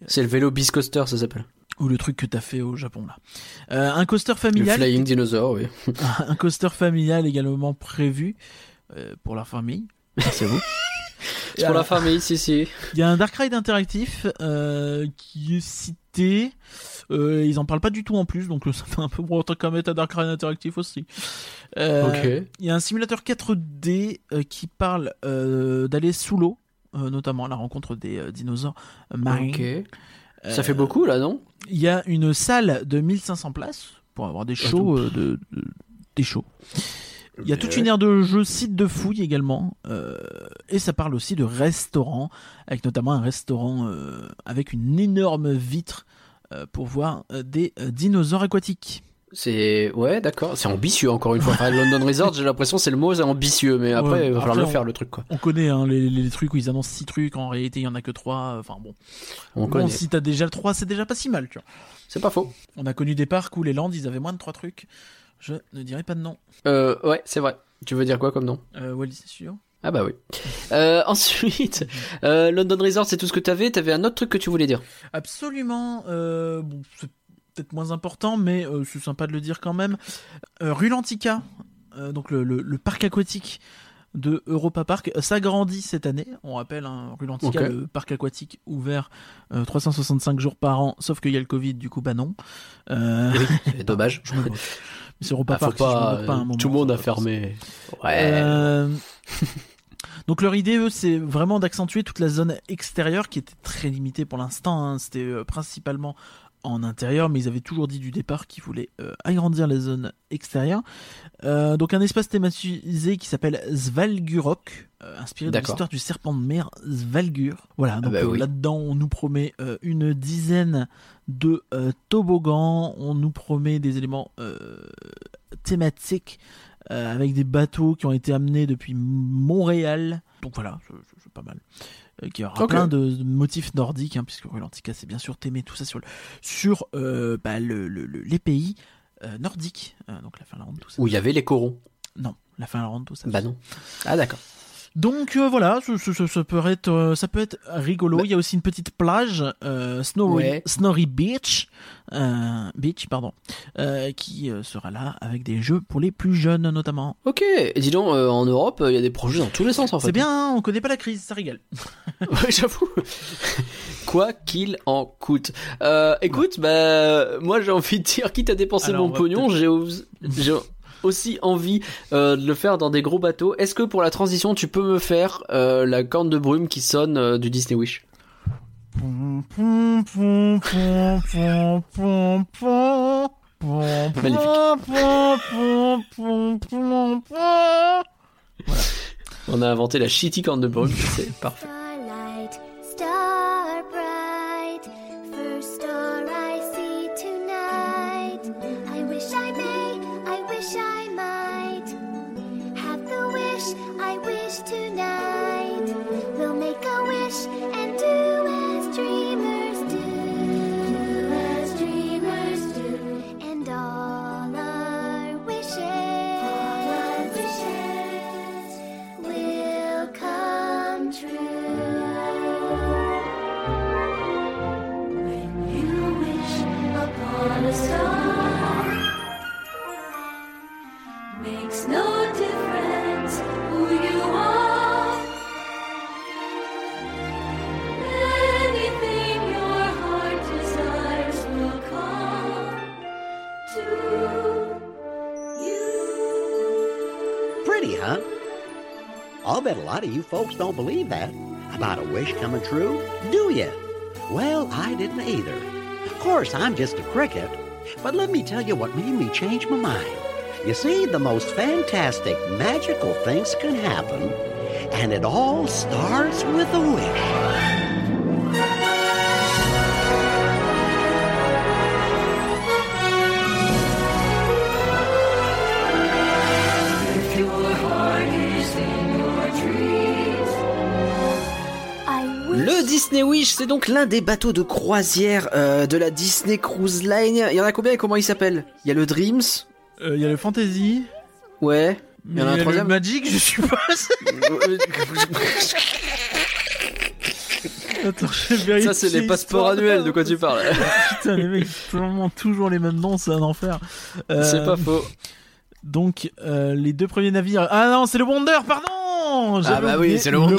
C'est le vélo Biscoaster, ça s'appelle. ou le truc que t'as fait au Japon là. Euh, un coaster Le familial, Flying Dinosaur, oui. un coaster familial également prévu euh, pour la famille. C'est vous. Pour la famille, si, si. Il y a un Dark Ride interactif euh, qui est cité. Euh, ils en parlent pas du tout en plus, donc euh, ça fait un peu bon tant qu'à mettre un Dark Ride interactif aussi. Euh, Ok. Il y a un simulateur 4D euh, qui parle euh, d'aller sous l'eau, euh, notamment à la rencontre des euh, dinosaures marins. Ok. Euh, Ça fait beaucoup, là, non? Il y a une salle de 1500 places pour avoir des Ah, shows, euh, de, de- des shows. Il y a toute une aire de jeux site de fouilles également. euh, et ça parle aussi de restaurants, avec notamment un restaurant euh, avec une énorme vitre euh, pour voir des dinosaures aquatiques. C'est ouais, d'accord. C'est ambitieux encore une fois. Enfin, London Resort, j'ai l'impression c'est le mot, c'est ambitieux, mais après Ouais, il va falloir le on- faire le truc quoi. On connaît hein, les, les trucs où ils annoncent 6 trucs, en réalité il y en a que 3. Enfin bon, On bon connaît. si t'as déjà le 3, c'est déjà pas si mal, tu vois. C'est pas faux. On a connu des parcs où les lands ils avaient moins de 3 trucs. Je ne dirais pas de nom. Euh, ouais, c'est vrai. Tu veux dire quoi comme nom? Euh, Wallis, c'est sûr. Ah bah oui. Euh, ensuite, euh, London Resort, c'est tout ce que t'avais. T'avais un autre truc que tu voulais dire? Absolument. Euh, bon, c'est peut-être moins important, mais c'est sympa de le dire quand même. Euh, Rulantica, donc le, le- le parc aquatique de Europa Park, euh, s'agrandit cette année. On rappelle, hein, Rulantica, Ok. le parc aquatique ouvert euh, 365 jours par an, sauf qu'il y a le Covid, du coup, bah non. C'est dommage. je me. Mais c'est Europa Ah, Park, si pas. un moment, tout le monde a fermé. Ouais. euh, Donc leur idée, eux, c'est vraiment d'accentuer toute la zone extérieure qui était très limitée pour l'instant. hein. C'était euh, principalement en intérieur, mais ils avaient toujours dit du départ qu'ils voulaient euh, agrandir les zones extérieures. Euh, donc un espace thématisé qui s'appelle Svalgurok, euh, inspiré de l'histoire du serpent de mer Svalgur. Voilà, donc bah euh, oui. là-dedans on nous promet une dizaine de toboggans, on nous promet des éléments thématiques avec des bateaux qui ont été amenés depuis Montréal. Donc voilà, c'est pas mal. Euh, qui aura plein de, de motifs nordiques, hein, puisque Rulantica c'est bien sûr t'aimer tout ça sur, le, sur euh, bah, le, le- le- les pays euh, nordiques, euh, donc la Finlande, tout ça. Où il y avait les corons. Non, la Finlande, tout ça. Bah non. Ah d'accord. Donc euh, voilà, ça, ça- peut être, euh, ça peut être rigolo. Bah- Il y a aussi une petite plage, euh, Ouais. Snorri Beach, euh, Beach, pardon, euh, qui euh, sera là avec des jeux pour les plus jeunes notamment. Ok. Et dis donc, euh, en Europe, il y a des projets dans tous les sens en fait. C'est bien, hein, on connaît pas la crise, ça régale. Ouais, j'avoue. Quoi qu'il en coûte. Euh, écoute, bah, moi j'ai envie de dire, quitte à dépenser Alors, mon pognon, j'ai aussi envie euh, de le faire dans des gros bateaux. Est-ce que pour la transition, tu peux me faire euh, la corne de brume qui sonne euh, du Disney Wish? Magnifique. On a inventé la shitty corne de brume, c'est parfait. Bet a lot of you folks don't believe that. About a wish coming true, do you? Well, I didn't either. Of course, I'm just a cricket. But let me tell you what made me change my mind. You see, the most fantastic, magical things can happen, and it all starts with a wish. Le Disney Wish, c'est donc l'un des bateaux de croisière euh, de la Disney Cruise Line. Il y en a combien et comment il s'appelle? Il y a le Dreams? Euh, Il y a le Fantasy, Ouais. mais y en a un le troisième? Magic, je suppose. Attends, je vais. Ça, c'est les passeports histoire annuels, de quoi tu parles Putain, les mecs, c'est vraiment toujours les mêmes noms, c'est un enfer. Euh, C'est pas faux. Donc, euh, les deux premiers navires. Ah non, c'est le Wonder, pardon Ah bah oui, c'est le Wonder.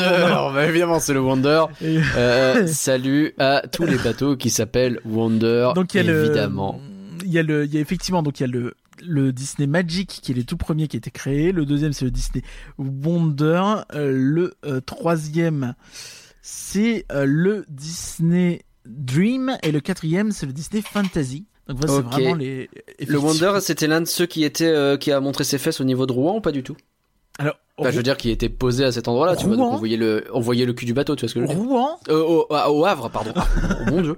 Bah, évidemment, c'est le Wonder. Et- Euh, salut à tous les bateaux qui s'appellent Wonder, Donc il y a évidemment. le, il y a le, il y a effectivement donc il y a le le Disney Magic qui est le tout premier qui a été créé. Le deuxième c'est le Disney Wonder. Euh, le euh, troisième c'est le Disney Dream et le quatrième c'est le Disney Fantasy. Donc voilà, Ok. c'est vraiment les. Le Wonder, c'était l'un de ceux qui était euh, qui a montré ses fesses au niveau de Rouen ou pas du tout? Alors je veux dire, qui était posé à cet endroit-là, tu vois. Donc on voyait le, on voyait le cul du bateau, tu vois ce que je veux dire Rouen, euh, au, au Havre, pardon. Oh, mon dieu.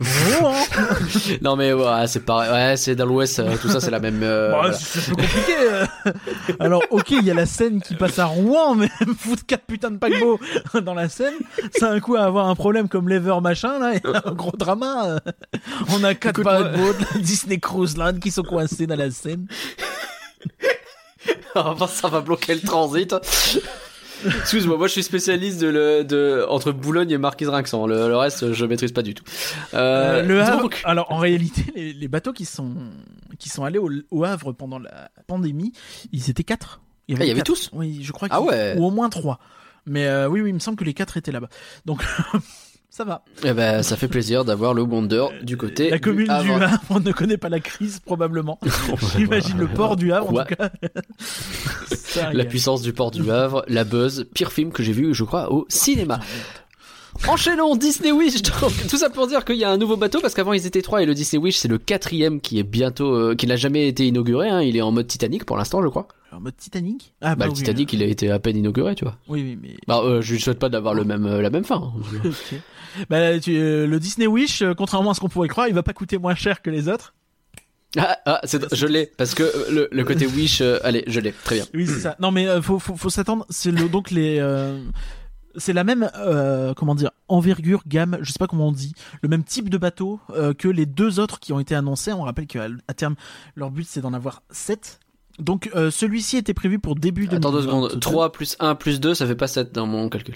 Rouen. Non mais ouais, c'est pareil. Ouais, c'est dans l'Ouest. euh, tout ça, c'est la même. euh, Bah, voilà. c'est compliqué. euh. Alors, ok, il y a la scène qui passe à Rouen, mais foutre quatre putains de paquebots dans la scène, ça a un coup à avoir un problème comme l'Ever machin, là, et un gros drama. On a quatre Écoute-moi. paquebots de Disney Cruise Line qui sont coincés dans la scène. Enfin, ça va bloquer le transit. Excuse-moi, moi je suis spécialiste de, le, de entre Boulogne et Marquise Rinxan. Le, le reste, je maîtrise pas du tout. Euh, Euh, le Havre. donc- Alors, en réalité, les, les bateaux qui sont, qui sont allés au, au Havre pendant la pandémie, ils étaient quatre. Ah, il y avait quatre. tous Oui, je crois Ah qu'il- ouais. Ou au moins trois. Mais euh, oui, oui, il me semble que les quatre étaient là-bas. Donc, ça va. Eh ben, ça fait plaisir d'avoir le Wonder du côté. La commune du Havre. Havre, ne connaît pas la crise, probablement. J'imagine le port du Havre, Quoi en tout cas. Ça La puissance du port du Havre, la buzz, pire film que j'ai vu, je crois, au cinéma. Enchaînons Disney Wish. Donc, tout ça pour dire qu'il y a un nouveau bateau parce qu'avant ils étaient trois et le Disney Wish c'est le quatrième qui est bientôt, euh, qui n'a jamais été inauguré. Hein. Il est en mode Titanic pour l'instant, je crois. En mode Titanic Ah Bah, le oui, Titanic, il a été à peine inauguré, tu vois. Oui, oui, mais. Bah, euh, je lui souhaite pas d'avoir le même, euh, la même fin. Ok. Bah, tu- euh, le Disney Wish, euh, contrairement à ce qu'on pourrait croire, il va pas coûter moins cher que les autres. Ah, ah, je l'ai parce que euh, le, le côté Wish, euh, allez, je l'ai, très bien. Oui, c'est ça. Non, mais faut, faut, faut s'attendre. C'est le donc les. c'est la même, euh, comment dire, envergure, gamme, je sais pas comment on dit, le même type de bateau euh, que les deux autres qui ont été annoncés. On rappelle qu'à à terme, leur but c'est d'en avoir 7. Donc euh, celui-ci était prévu pour début de Attends deux secondes. 3 plus 1 plus 2, ça fait pas 7 dans mon calcul.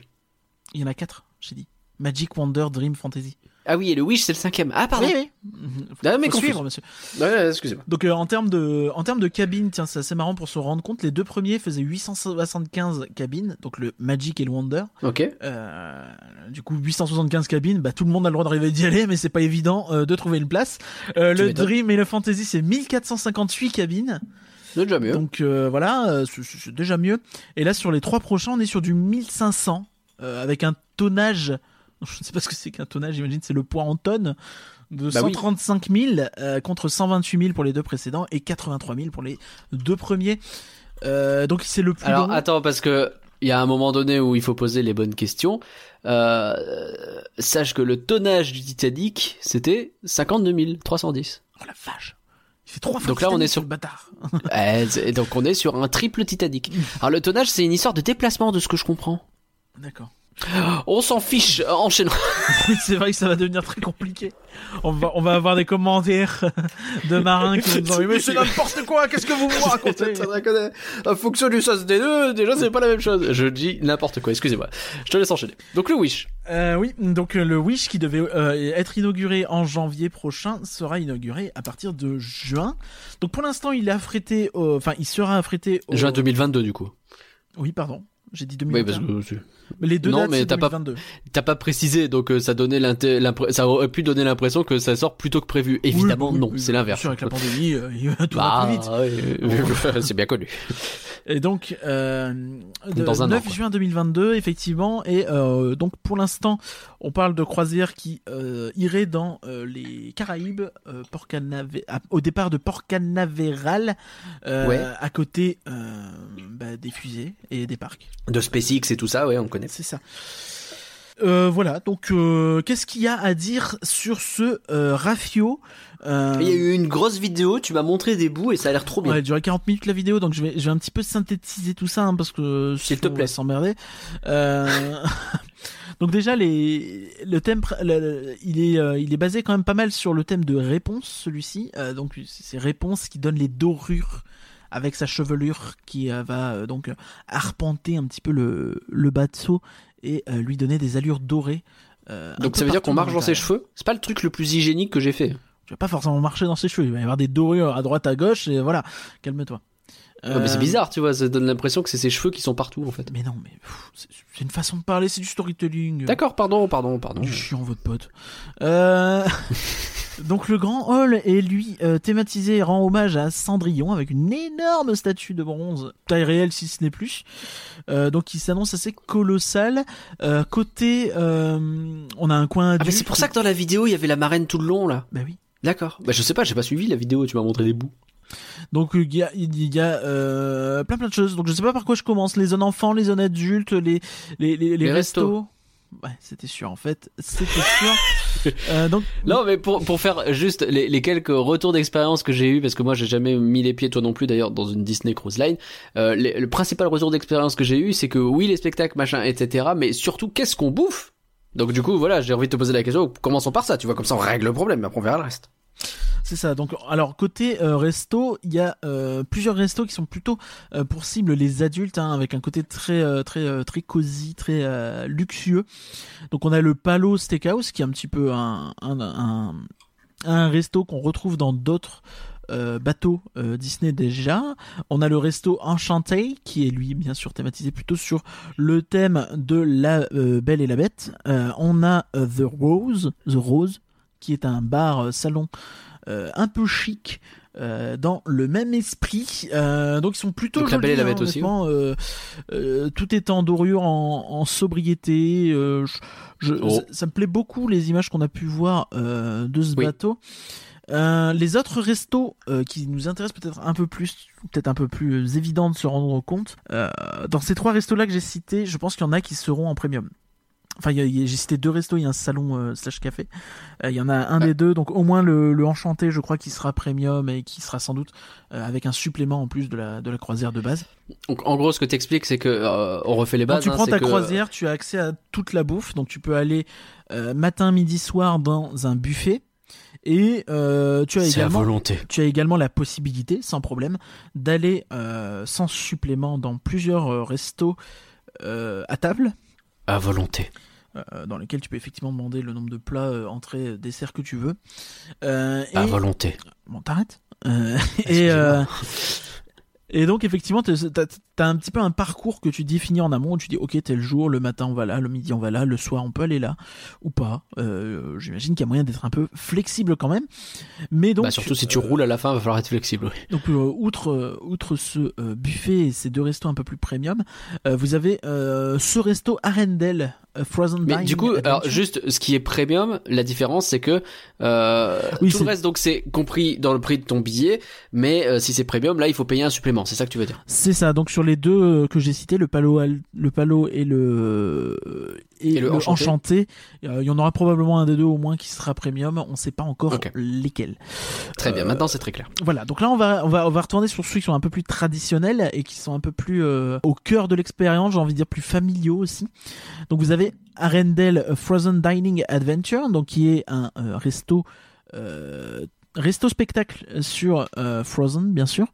Il y en a 4, j'ai dit. Magic, Wonder, Dream, Fantasy. Ah oui, et le Wish c'est le cinquième. Ah, pardon. Oui, oui. Ah, mais Faut suivre, monsieur. Ouais, excusez-moi. Donc euh, en termes de en termes de cabines, tiens, c'est assez marrant pour se rendre compte. Les deux premiers faisaient 875 cabines, donc le Magic et le Wonder. Ok. Euh, du coup, 875 cabines, bah tout le monde a le droit d'arriver d'y aller, mais c'est pas évident euh, de trouver une place. Le. Dream et le Fantasy, c'est 1458 cabines. C'est déjà mieux. Donc voilà, c'est- déjà mieux. Et là, sur les trois prochains, on est sur du 1500 euh, avec un tonnage. Je ne sais pas ce que c'est qu'un tonnage. J'imagine c'est le poids en tonnes de Bah oui. 135 000 euh, contre 128 000 pour les deux précédents et 83 000 pour les deux premiers. Euh, donc c'est le plus Alors long. attends parce que il y a un moment donné où il faut poser les bonnes questions. Euh, sache que le tonnage du Titanic c'était 52 310. Oh la vache. Il fait trois fois. Donc là, on est sur- le bâtard. Eh, c'est- donc on est sur un triple Titanic. Alors le tonnage c'est une histoire de déplacement de ce que je comprends. D'accord. On s'en fiche. Enchaînons. Oui, c'est vrai que ça va devenir très compliqué. On va, on va avoir des commentaires de marins qui vont nous dire, mais c'est n'importe quoi, qu'est-ce que vous me racontez? En fonction du sens des deux, déjà c'est pas la même chose. Je dis n'importe quoi. Excusez-moi. Je te laisse enchaîner. Donc le Wish. Euh, oui, donc euh, le Wish qui devait euh, être inauguré en janvier prochain sera inauguré à partir de juin. Donc pour l'instant, il est affrété, enfin il sera affrété. Au... Juin 2022 du coup. Oui, pardon, j'ai dit Oui 2021. parce que les deux Non, dates mais c'est t'as pas- 2022. T'as pas précisé, donc euh, ça donnait ça aurait pu donner l'impression que ça sort plus tôt que prévu. Évidemment, Oui, oui, non, oui, c'est l'inverse. avec la pandémie, euh, va tout va Bah, plus vite. ouais, c'est bien connu. Et donc, euh, Dans un an, 9 quoi. juin 2022, effectivement. Et euh, donc, pour l'instant, on parle de croisière qui euh, irait dans euh, les Caraïbes, euh, Port à- au départ de Port Canaveral, euh, Ouais. à côté euh, bah, des fusées et des parcs. De SpaceX et tout ça, ouais, on connaît. C'est ça. Euh, voilà, donc euh, qu'est-ce qu'il y a à dire sur ce euh, Rafio Euh, Il y a eu une grosse vidéo, tu m'as montré des bouts et ça a l'air trop bien. Ouais, elle durait 40 minutes la vidéo, donc je vais, je vais un petit peu synthétiser tout ça, hein, parce que S'il te plaît. s'emmerder. Donc déjà, les, le thème, le- il est, il est basé quand même pas mal sur le thème de réponse, celui-ci. Donc c'est réponse qui donne les dorures avec sa chevelure qui euh, va euh, donc arpenter un petit peu le, le bateau et euh, lui donner des allures dorées. Donc ça veut dire qu'on marche dans ses cheveux? C'est pas le truc le plus hygiénique que j'ai fait. Tu vas pas forcément marcher dans ses cheveux, il va y avoir des dorures à droite, à gauche, et voilà, calme-toi. Ouais, mais c'est bizarre, tu vois, ça donne l'impression que c'est ses cheveux qui sont partout en fait. Mais non, mais c'est une façon de parler, c'est du storytelling. D'accord, pardon, pardon, pardon. Du chiant, votre pote. Euh... Donc le grand hall est lui euh, thématisé et rend hommage à Cendrillon avec une énorme statue de bronze, taille réelle si ce n'est plus. Euh, donc il s'annonce assez colossal. Euh, côté, on a un coin Ah mais c'est pour ça que dans la vidéo il y avait la marraine tout le long là. Bah oui. D'accord. Bah je sais pas, j'ai pas suivi la vidéo, tu m'as montré des bouts. Donc il y a, il y a euh, plein plein de choses. Donc je sais pas par quoi je commence. Les zones enfants, les zones adultes, les les les, les Les restos. restos. Ouais, c'était sûr en fait. C'était sûr. Euh, donc Non mais pour, pour faire juste les, les quelques retours d'expérience que j'ai eu parce que moi j'ai jamais mis les pieds toi non plus d'ailleurs dans une Disney Cruise Line. Euh, les- le principal retour d'expérience que j'ai eu c'est que oui les spectacles machin etc mais surtout qu'est-ce qu'on bouffe? Donc du coup voilà j'ai envie de te poser la question commençons par ça tu vois comme ça on règle le problème après on verra le reste. C'est ça. Donc, alors côté euh, resto, il y a euh, plusieurs restos qui sont plutôt euh, pour cible les adultes, hein, avec un côté très très très cosy, très luxueux. Donc, on a le Palo Steakhouse qui est un petit peu un un, resto qu'on retrouve dans d'autres bateaux Disney déjà. On a le resto Enchanté qui est lui bien sûr thématisé plutôt sur le thème de la Belle et la Bête. On a The Rose, The Rose qui est un bar euh, salon euh, un peu chic. euh, dans le même esprit, donc ils sont plutôt Donc la Belle jolis, la hein, Bête aussi, tout est en dorure, en, en sobriété. je, je- Oh. ça, ça me plaît beaucoup les images qu'on a pu voir de ce Oui. bateau. Euh, les autres restos euh, qui nous intéressent peut-être un peu plus, peut-être un peu plus évident de se rendre compte. euh, dans ces trois restos-là que j'ai cités, je pense qu'il y en a qui seront en premium. Enfin, il y a- il y a- j'ai cité deux restos, il y a un salon euh, slash café. Euh, Il y en a un Ouais. des deux, donc au moins le, le Enchanté, je crois, qui sera premium et qui sera sans doute euh, avec un supplément en plus de la, de la croisière de base. Donc en gros, ce que t'expliques, c'est que euh, on refait les Quand bases. tu hein, prends ta que- croisière, tu as accès à toute la bouffe, donc tu peux aller euh, matin, midi, soir dans un buffet. Et euh, tu as également volonté. tu as également la possibilité, sans problème, d'aller euh, sans supplément dans plusieurs euh, restos euh, à table, À volonté. Euh, dans lesquels tu peux effectivement demander le nombre de plats, euh, entrées, euh, desserts que tu veux. Euh, À et... volonté. Bon, t'arrêtes. Et, et donc effectivement, t'as t'as- un petit peu un parcours que tu définis en amont. Où tu dis, ok, tel jour, le matin on va là, le midi on va là, le soir on peut aller là ou pas. Euh, J'imagine qu'il y a moyen d'être un peu flexible quand même. Mais donc bah, surtout si tu roules à la fin, va falloir être flexible. oui. donc euh, outre euh, outre ce buffet et ces deux restos un peu plus premium, vous avez ce resto Arendelle Frozen Mais du coup, alors juste ce qui est premium, la différence c'est que euh, Oui, tout le reste donc c'est compris dans le prix de ton billet, mais euh, si c'est premium, là il faut payer un supplément. C'est ça que tu veux dire? C'est ça. Donc sur les deux euh, que j'ai cités, le palo Al- le palo et le et, Et le le Enchanté. euh, il y en aura probablement un des deux au moins qui sera premium. On sait pas encore lesquels. Très bien. Euh, Maintenant c'est très clair. Voilà, donc là on va on va on va retourner sur ceux qui sont un peu plus traditionnels et qui sont un peu plus euh, au cœur de l'expérience, j'ai envie de dire plus familiaux aussi. Donc vous avez Arendelle Frozen Dining Adventure, donc qui est un euh, resto euh, resto spectacle sur euh, Frozen bien sûr,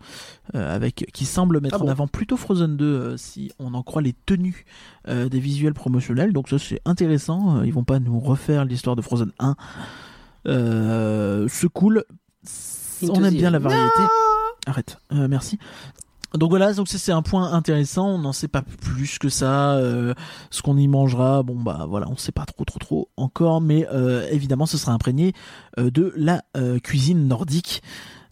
euh, avec qui semble mettre Ah bon en avant plutôt Frozen 2 euh, si on en croit les tenues des visuels promotionnels. Donc ça c'est intéressant, ils vont pas nous refaire l'histoire de Frozen 1. Euh, c'est cool. On aime bien la variété. Arrête. Merci. Donc voilà, donc c'est un point intéressant. On n'en sait pas plus que ça. Euh, ce qu'on y mangera, bon bah voilà, on sait pas trop trop trop encore, mais euh, évidemment, ce sera imprégné euh, de la cuisine nordique.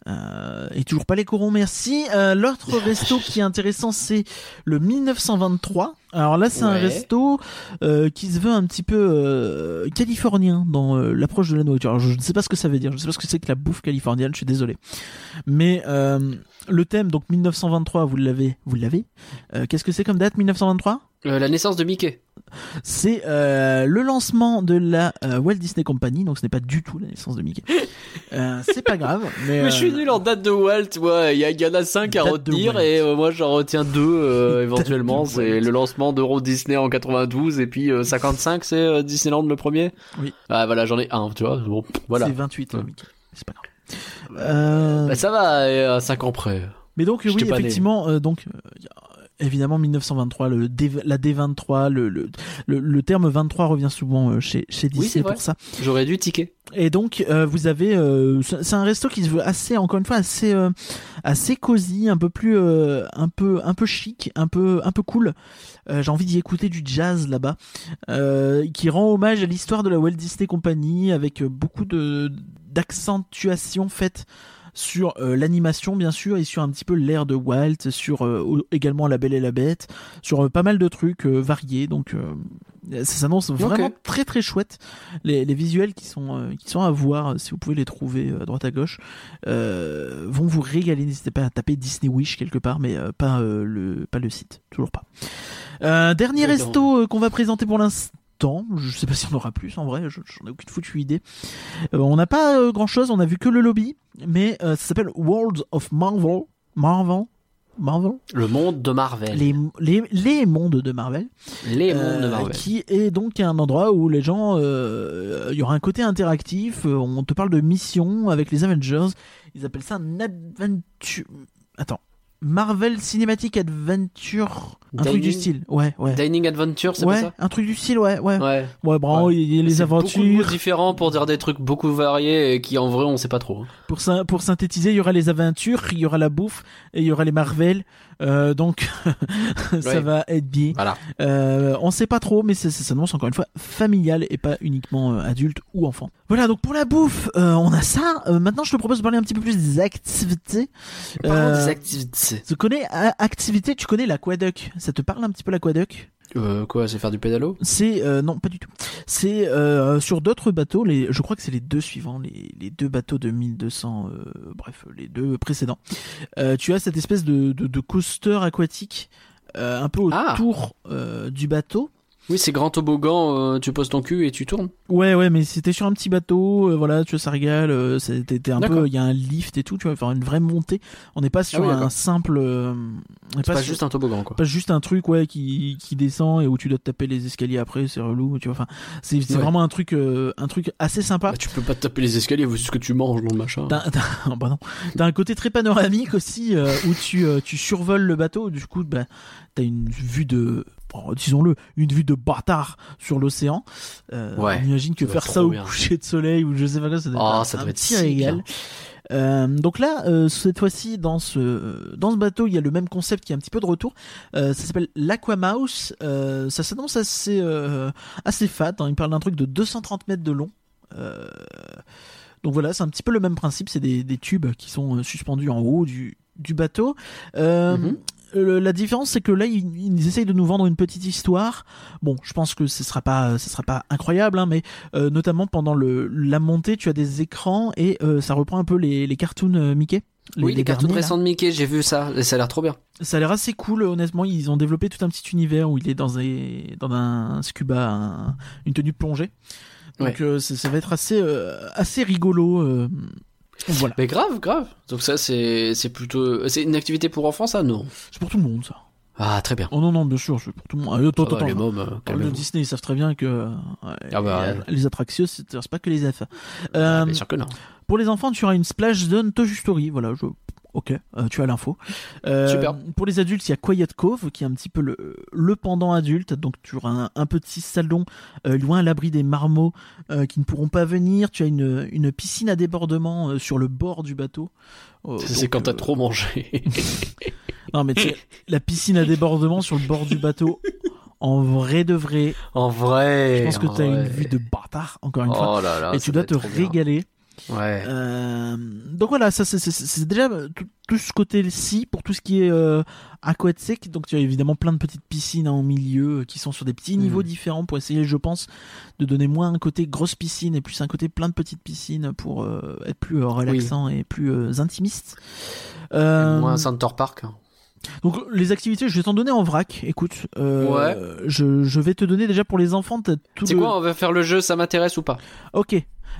Euh, et toujours pas les corons, merci. Euh, L'autre resto qui est intéressant, c'est le 1923. Alors là, c'est un resto euh, qui se veut un petit peu euh, californien dans euh, l'approche de la nourriture. Alors je ne sais pas ce que ça veut dire, je ne sais pas ce que c'est que la bouffe californienne, je suis désolé. Mais euh, le thème, donc 1923, vous l'avez, vous l'avez. Euh, Qu'est-ce que c'est comme date 1923 Euh, la naissance de Mickey. c'est euh, le lancement de la euh, Walt Disney Company, donc ce n'est pas du tout la naissance de Mickey. C'est pas grave, mais, Mais je suis nul en date de Walt, ouais, il y, y en a 5 à retenir et moi j'en retiens deux euh, Date éventuellement. de C'est le lancement d'Euro Disney en 92 et puis euh, 55 c'est Disneyland le premier? Oui. Ah voilà, j'en ai un, tu vois. Bon, voilà. c'est 28 euh, Ouais. Mickey. C'est pas grave. Bah, ça va, à 5 ans près. Mais donc oui, effectivement, euh, donc euh, évidemment 1923, le D- la D23, le, le, le, le terme 23 revient souvent euh, chez Oui, Disney vrai. pour ça. J'aurais dû ticker. Et donc euh, vous avez, euh, c'est un resto qui se veut assez, encore une fois, assez euh, assez cosy, un peu plus, un peu un peu chic, un peu un peu cool. J'ai envie d'y écouter du jazz là-bas, qui rend hommage à l'histoire de la Walt Disney Company avec beaucoup de d'accentuation faite sur euh, l'animation bien sûr et sur un petit peu l'air de Walt, sur euh, également La Belle et la Bête, sur euh, pas mal de trucs variés. Donc ça s'annonce vraiment très très chouette. Les, les visuels qui sont qui sont à voir, si vous pouvez les trouver à droite à gauche, vont vous régaler. N'hésitez pas à taper Disney Wish quelque part, mais pas le pas le site, toujours pas. Dernier resto qu'on va présenter pour l'instant. Je sais pas si on aura plus en vrai, je- j'en ai aucune foutue idée. Euh, on n'a pas grand chose, on a vu que le lobby, mais euh, ça s'appelle World of Marvel. Marvel Marvel Le monde de Marvel. les, les, les mondes de Marvel. Les mondes de Euh, Marvel. qui est donc un endroit où les gens, euh, il y aura un côté interactif. euh, on te parle de missions avec les Avengers. Ils appellent ça un adventure. Attends, Marvel Cinematic Adventure, un truc du Dining- style. Ouais, ouais, Dining Adventure, c'est ouais, pas un truc du style. Ouais, ouais, ouais. ça Ouais. bravo, Ouais. il y a les C'est Beaucoup de mots aventures. différents pour dire des trucs beaucoup variés et qui en vrai on sait pas trop. hein. Pour, pour synthétiser, il y aura les aventures, il y aura la bouffe et il y aura les Marvel. Euh, donc ça va être bien. Voilà. Euh, on sait pas trop, mais ça, s'annonce encore une fois familial et pas uniquement euh, adulte ou enfant. Voilà, donc pour la bouffe, euh, on a ça. Euh, maintenant, je te propose de parler un petit peu plus des activités. Parlons Euh, des activités. Tu connais euh, activité, tu connais l'aquaduc. Ça te parle un petit peu l'aquaduc? Euh, quoi, c'est faire du pédalo? C'est euh, non, pas du tout. C'est euh, sur d'autres bateaux. Les, je crois que c'est les deux suivants, les, les deux bateaux de 1200. euh, bref, les deux précédents. Euh, tu as cette espèce de, de, de coaster aquatique euh, un peu Ah. autour euh, du bateau. Oui, c'est grand toboggan, euh, tu poses ton cul et tu tournes. Ouais, ouais, mais c'était sur un petit bateau, euh, voilà, tu vois, ça régale, euh, c'était un peu, il y a un lift et tout, tu vois, enfin une vraie montée. On n'est pas sur oui, un simple, C'est pas, sur- juste un toboggan, quoi. pas juste un truc, ouais, qui, qui descend et où tu dois te taper les escaliers après, c'est relou, tu vois, enfin, c'est Ouais. vraiment un truc, un truc assez sympa. Bah, tu peux pas te taper les escaliers, c'est ce que tu manges dans le machin. T'as oh, bah un côté très panoramique aussi où tu, tu survoles le bateau. Du coup, bah, t'as une vue de, disons-le, une vue de bâtard sur l'océan. Euh, Ouais, on imagine que ça faire ça au bien. coucher de soleil ou je sais pas quoi, ça doit Oh, être un- ça un doit être petit si régal. Euh, donc là, euh, cette fois-ci, dans ce dans ce bateau, il y a le même concept qui est un petit peu de retour. Ça s'appelle l'Aquamouse. Ça s'annonce assez assez fat. hein. Il parle d'un truc de 230 mètres de long. Donc voilà, c'est un petit peu le même principe. C'est des, des tubes qui sont suspendus en haut du du bateau. Mhm. Le- la différence, c'est que là, ils, ils essayent de nous vendre une petite histoire. Bon, je pense que ce sera pas, ce sera pas incroyable, hein, mais euh, notamment pendant le, la montée, tu as des écrans et euh, ça reprend un peu les, les cartoons euh, Mickey. oui, les, cartoons récents de Mickey, j'ai vu ça, et ça a l'air trop bien. Ça a l'air assez cool, honnêtement. Ils ont développé tout un petit univers où il est dans, des, dans un scuba, un- une tenue plongée. Donc euh, ça, ça va être assez, euh, assez rigolo. Voilà, Mais grave, grave. Donc ça, c'est, c'est plutôt, c'est une activité pour enfants, ça, non? c'est pour tout le monde ça. Ah, très bien. Oh non, non, bien sûr, c'est pour tout le monde. Ah, attends, va, attends, les mômes, euh, calmez-vous. Disney, ils savent très bien que euh, Ah bah, les, attractions, c'est pas que les F. Ah, Euh, bien sûr que non. pour les enfants, tu auras une splash zone Toy Story. Voilà, je... ok, euh, tu as l'info. Euh, Super. Pour les adultes, il y a Quiet Cove qui est un petit peu le, le pendant adulte. Donc tu auras un, un petit salon euh, loin à l'abri des marmots euh, qui ne pourront pas venir. Tu as une, une piscine à débordement sur le bord du bateau. C'est quand t'as trop mangé. Non mais tu sais, la piscine à débordement sur le bord du bateau. En vrai de vrai, en vrai. je pense que en tu as une vue de bâtard, encore une fois. Oh là là. et tu dois te bien. Ouais. Euh, donc voilà, ça c'est- déjà tout, tout ce côté-ci pour tout ce qui est euh, aquatique. Donc tu as évidemment plein de petites piscines hein, en milieu euh, qui sont sur des petits niveaux Mhm. différents pour essayer, je pense, de donner moins un côté grosse piscine et plus un côté plein de petites piscines pour euh, être plus euh, relaxant et plus euh, intimiste. Euh, Moins un Center Park. hein. donc les activités, je vais t'en donner en vrac. Écoute, euh, Ouais. je, je vais te donner déjà pour les enfants. C'est le- quoi, on va faire le jeu, ça m'intéresse ou pas? Ok.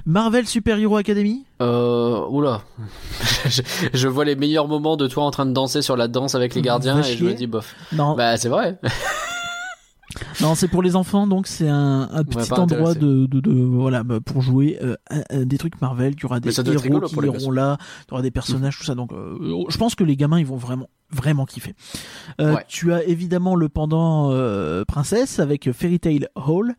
Marvel Super Hero Academy. Euh, oula. je, je vois les meilleurs moments de toi en train de danser sur la danse avec les gardiens et je me dis bof. Non, Bah, c'est vrai. Non, c'est pour les enfants, donc c'est un, un petit endroit de, de, de- voilà bah, pour jouer euh, des trucs Marvel. Il y aura des héros rigolo qui iront là, il y aura des personnages, tout ça. Donc, euh, je pense que les gamins ils vont vraiment vraiment kiffer. Euh, Ouais. Tu as évidemment le pendant princesse avec Fairy Tail Hall.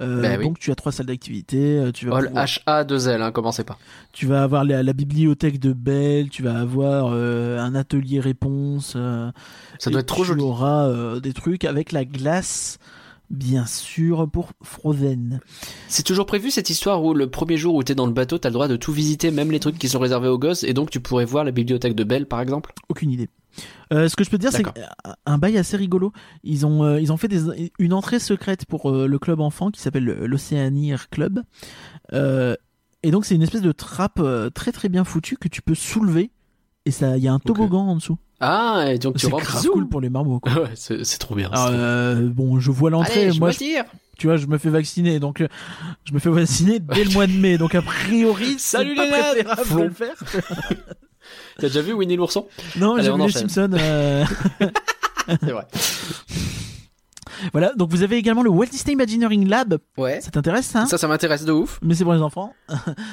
Euh, Ben oui. Donc tu as trois salles d'activité. euh, Tu vas Hall pouvoir- H-A-2-L, hein, commencez pas. tu vas avoir la, la bibliothèque de Belle. Tu vas avoir euh, un atelier réponse. euh, Ça doit être trop tu joli. auras euh, des trucs avec la glace, bien sûr, pour Frozen. C'est toujours prévu cette histoire où le premier jour où t'es dans le bateau, t'as le droit de tout visiter, même les trucs qui sont réservés aux gosses, et donc tu pourrais voir la bibliothèque de Belle, par exemple? Aucune idée. Euh, ce que je peux te dire, c'est un bail assez rigolo. Ils ont, euh, ils ont fait des, une entrée secrète pour euh, le club enfant qui s'appelle le- l'Oceanier Club. Et donc, c'est une espèce de trappe très très bien foutue que tu peux soulever. Et ça, il y a un toboggan en dessous. Ah, et donc tu C'est rentres. grave zoom. cool pour les marmots. Quoi. Ouais, c'est c'est trop bien. Alors, c'est euh, bon, je vois l'entrée. Allez, je Moi, je- tu vois, je me fais vacciner, donc euh, je me fais vacciner dès le mois de mai. Donc a priori, c'est Salut pas les nains préférable de le faire. T'as déjà vu Winnie l'ourson? Non, Allez, j'ai vu les. Simpsons. euh, C'est vrai. Voilà, donc vous avez également le Walt Disney Imagineering Lab. Ouais. Ça t'intéresse ça Ça, ça m'intéresse de ouf. Mais c'est pour les enfants.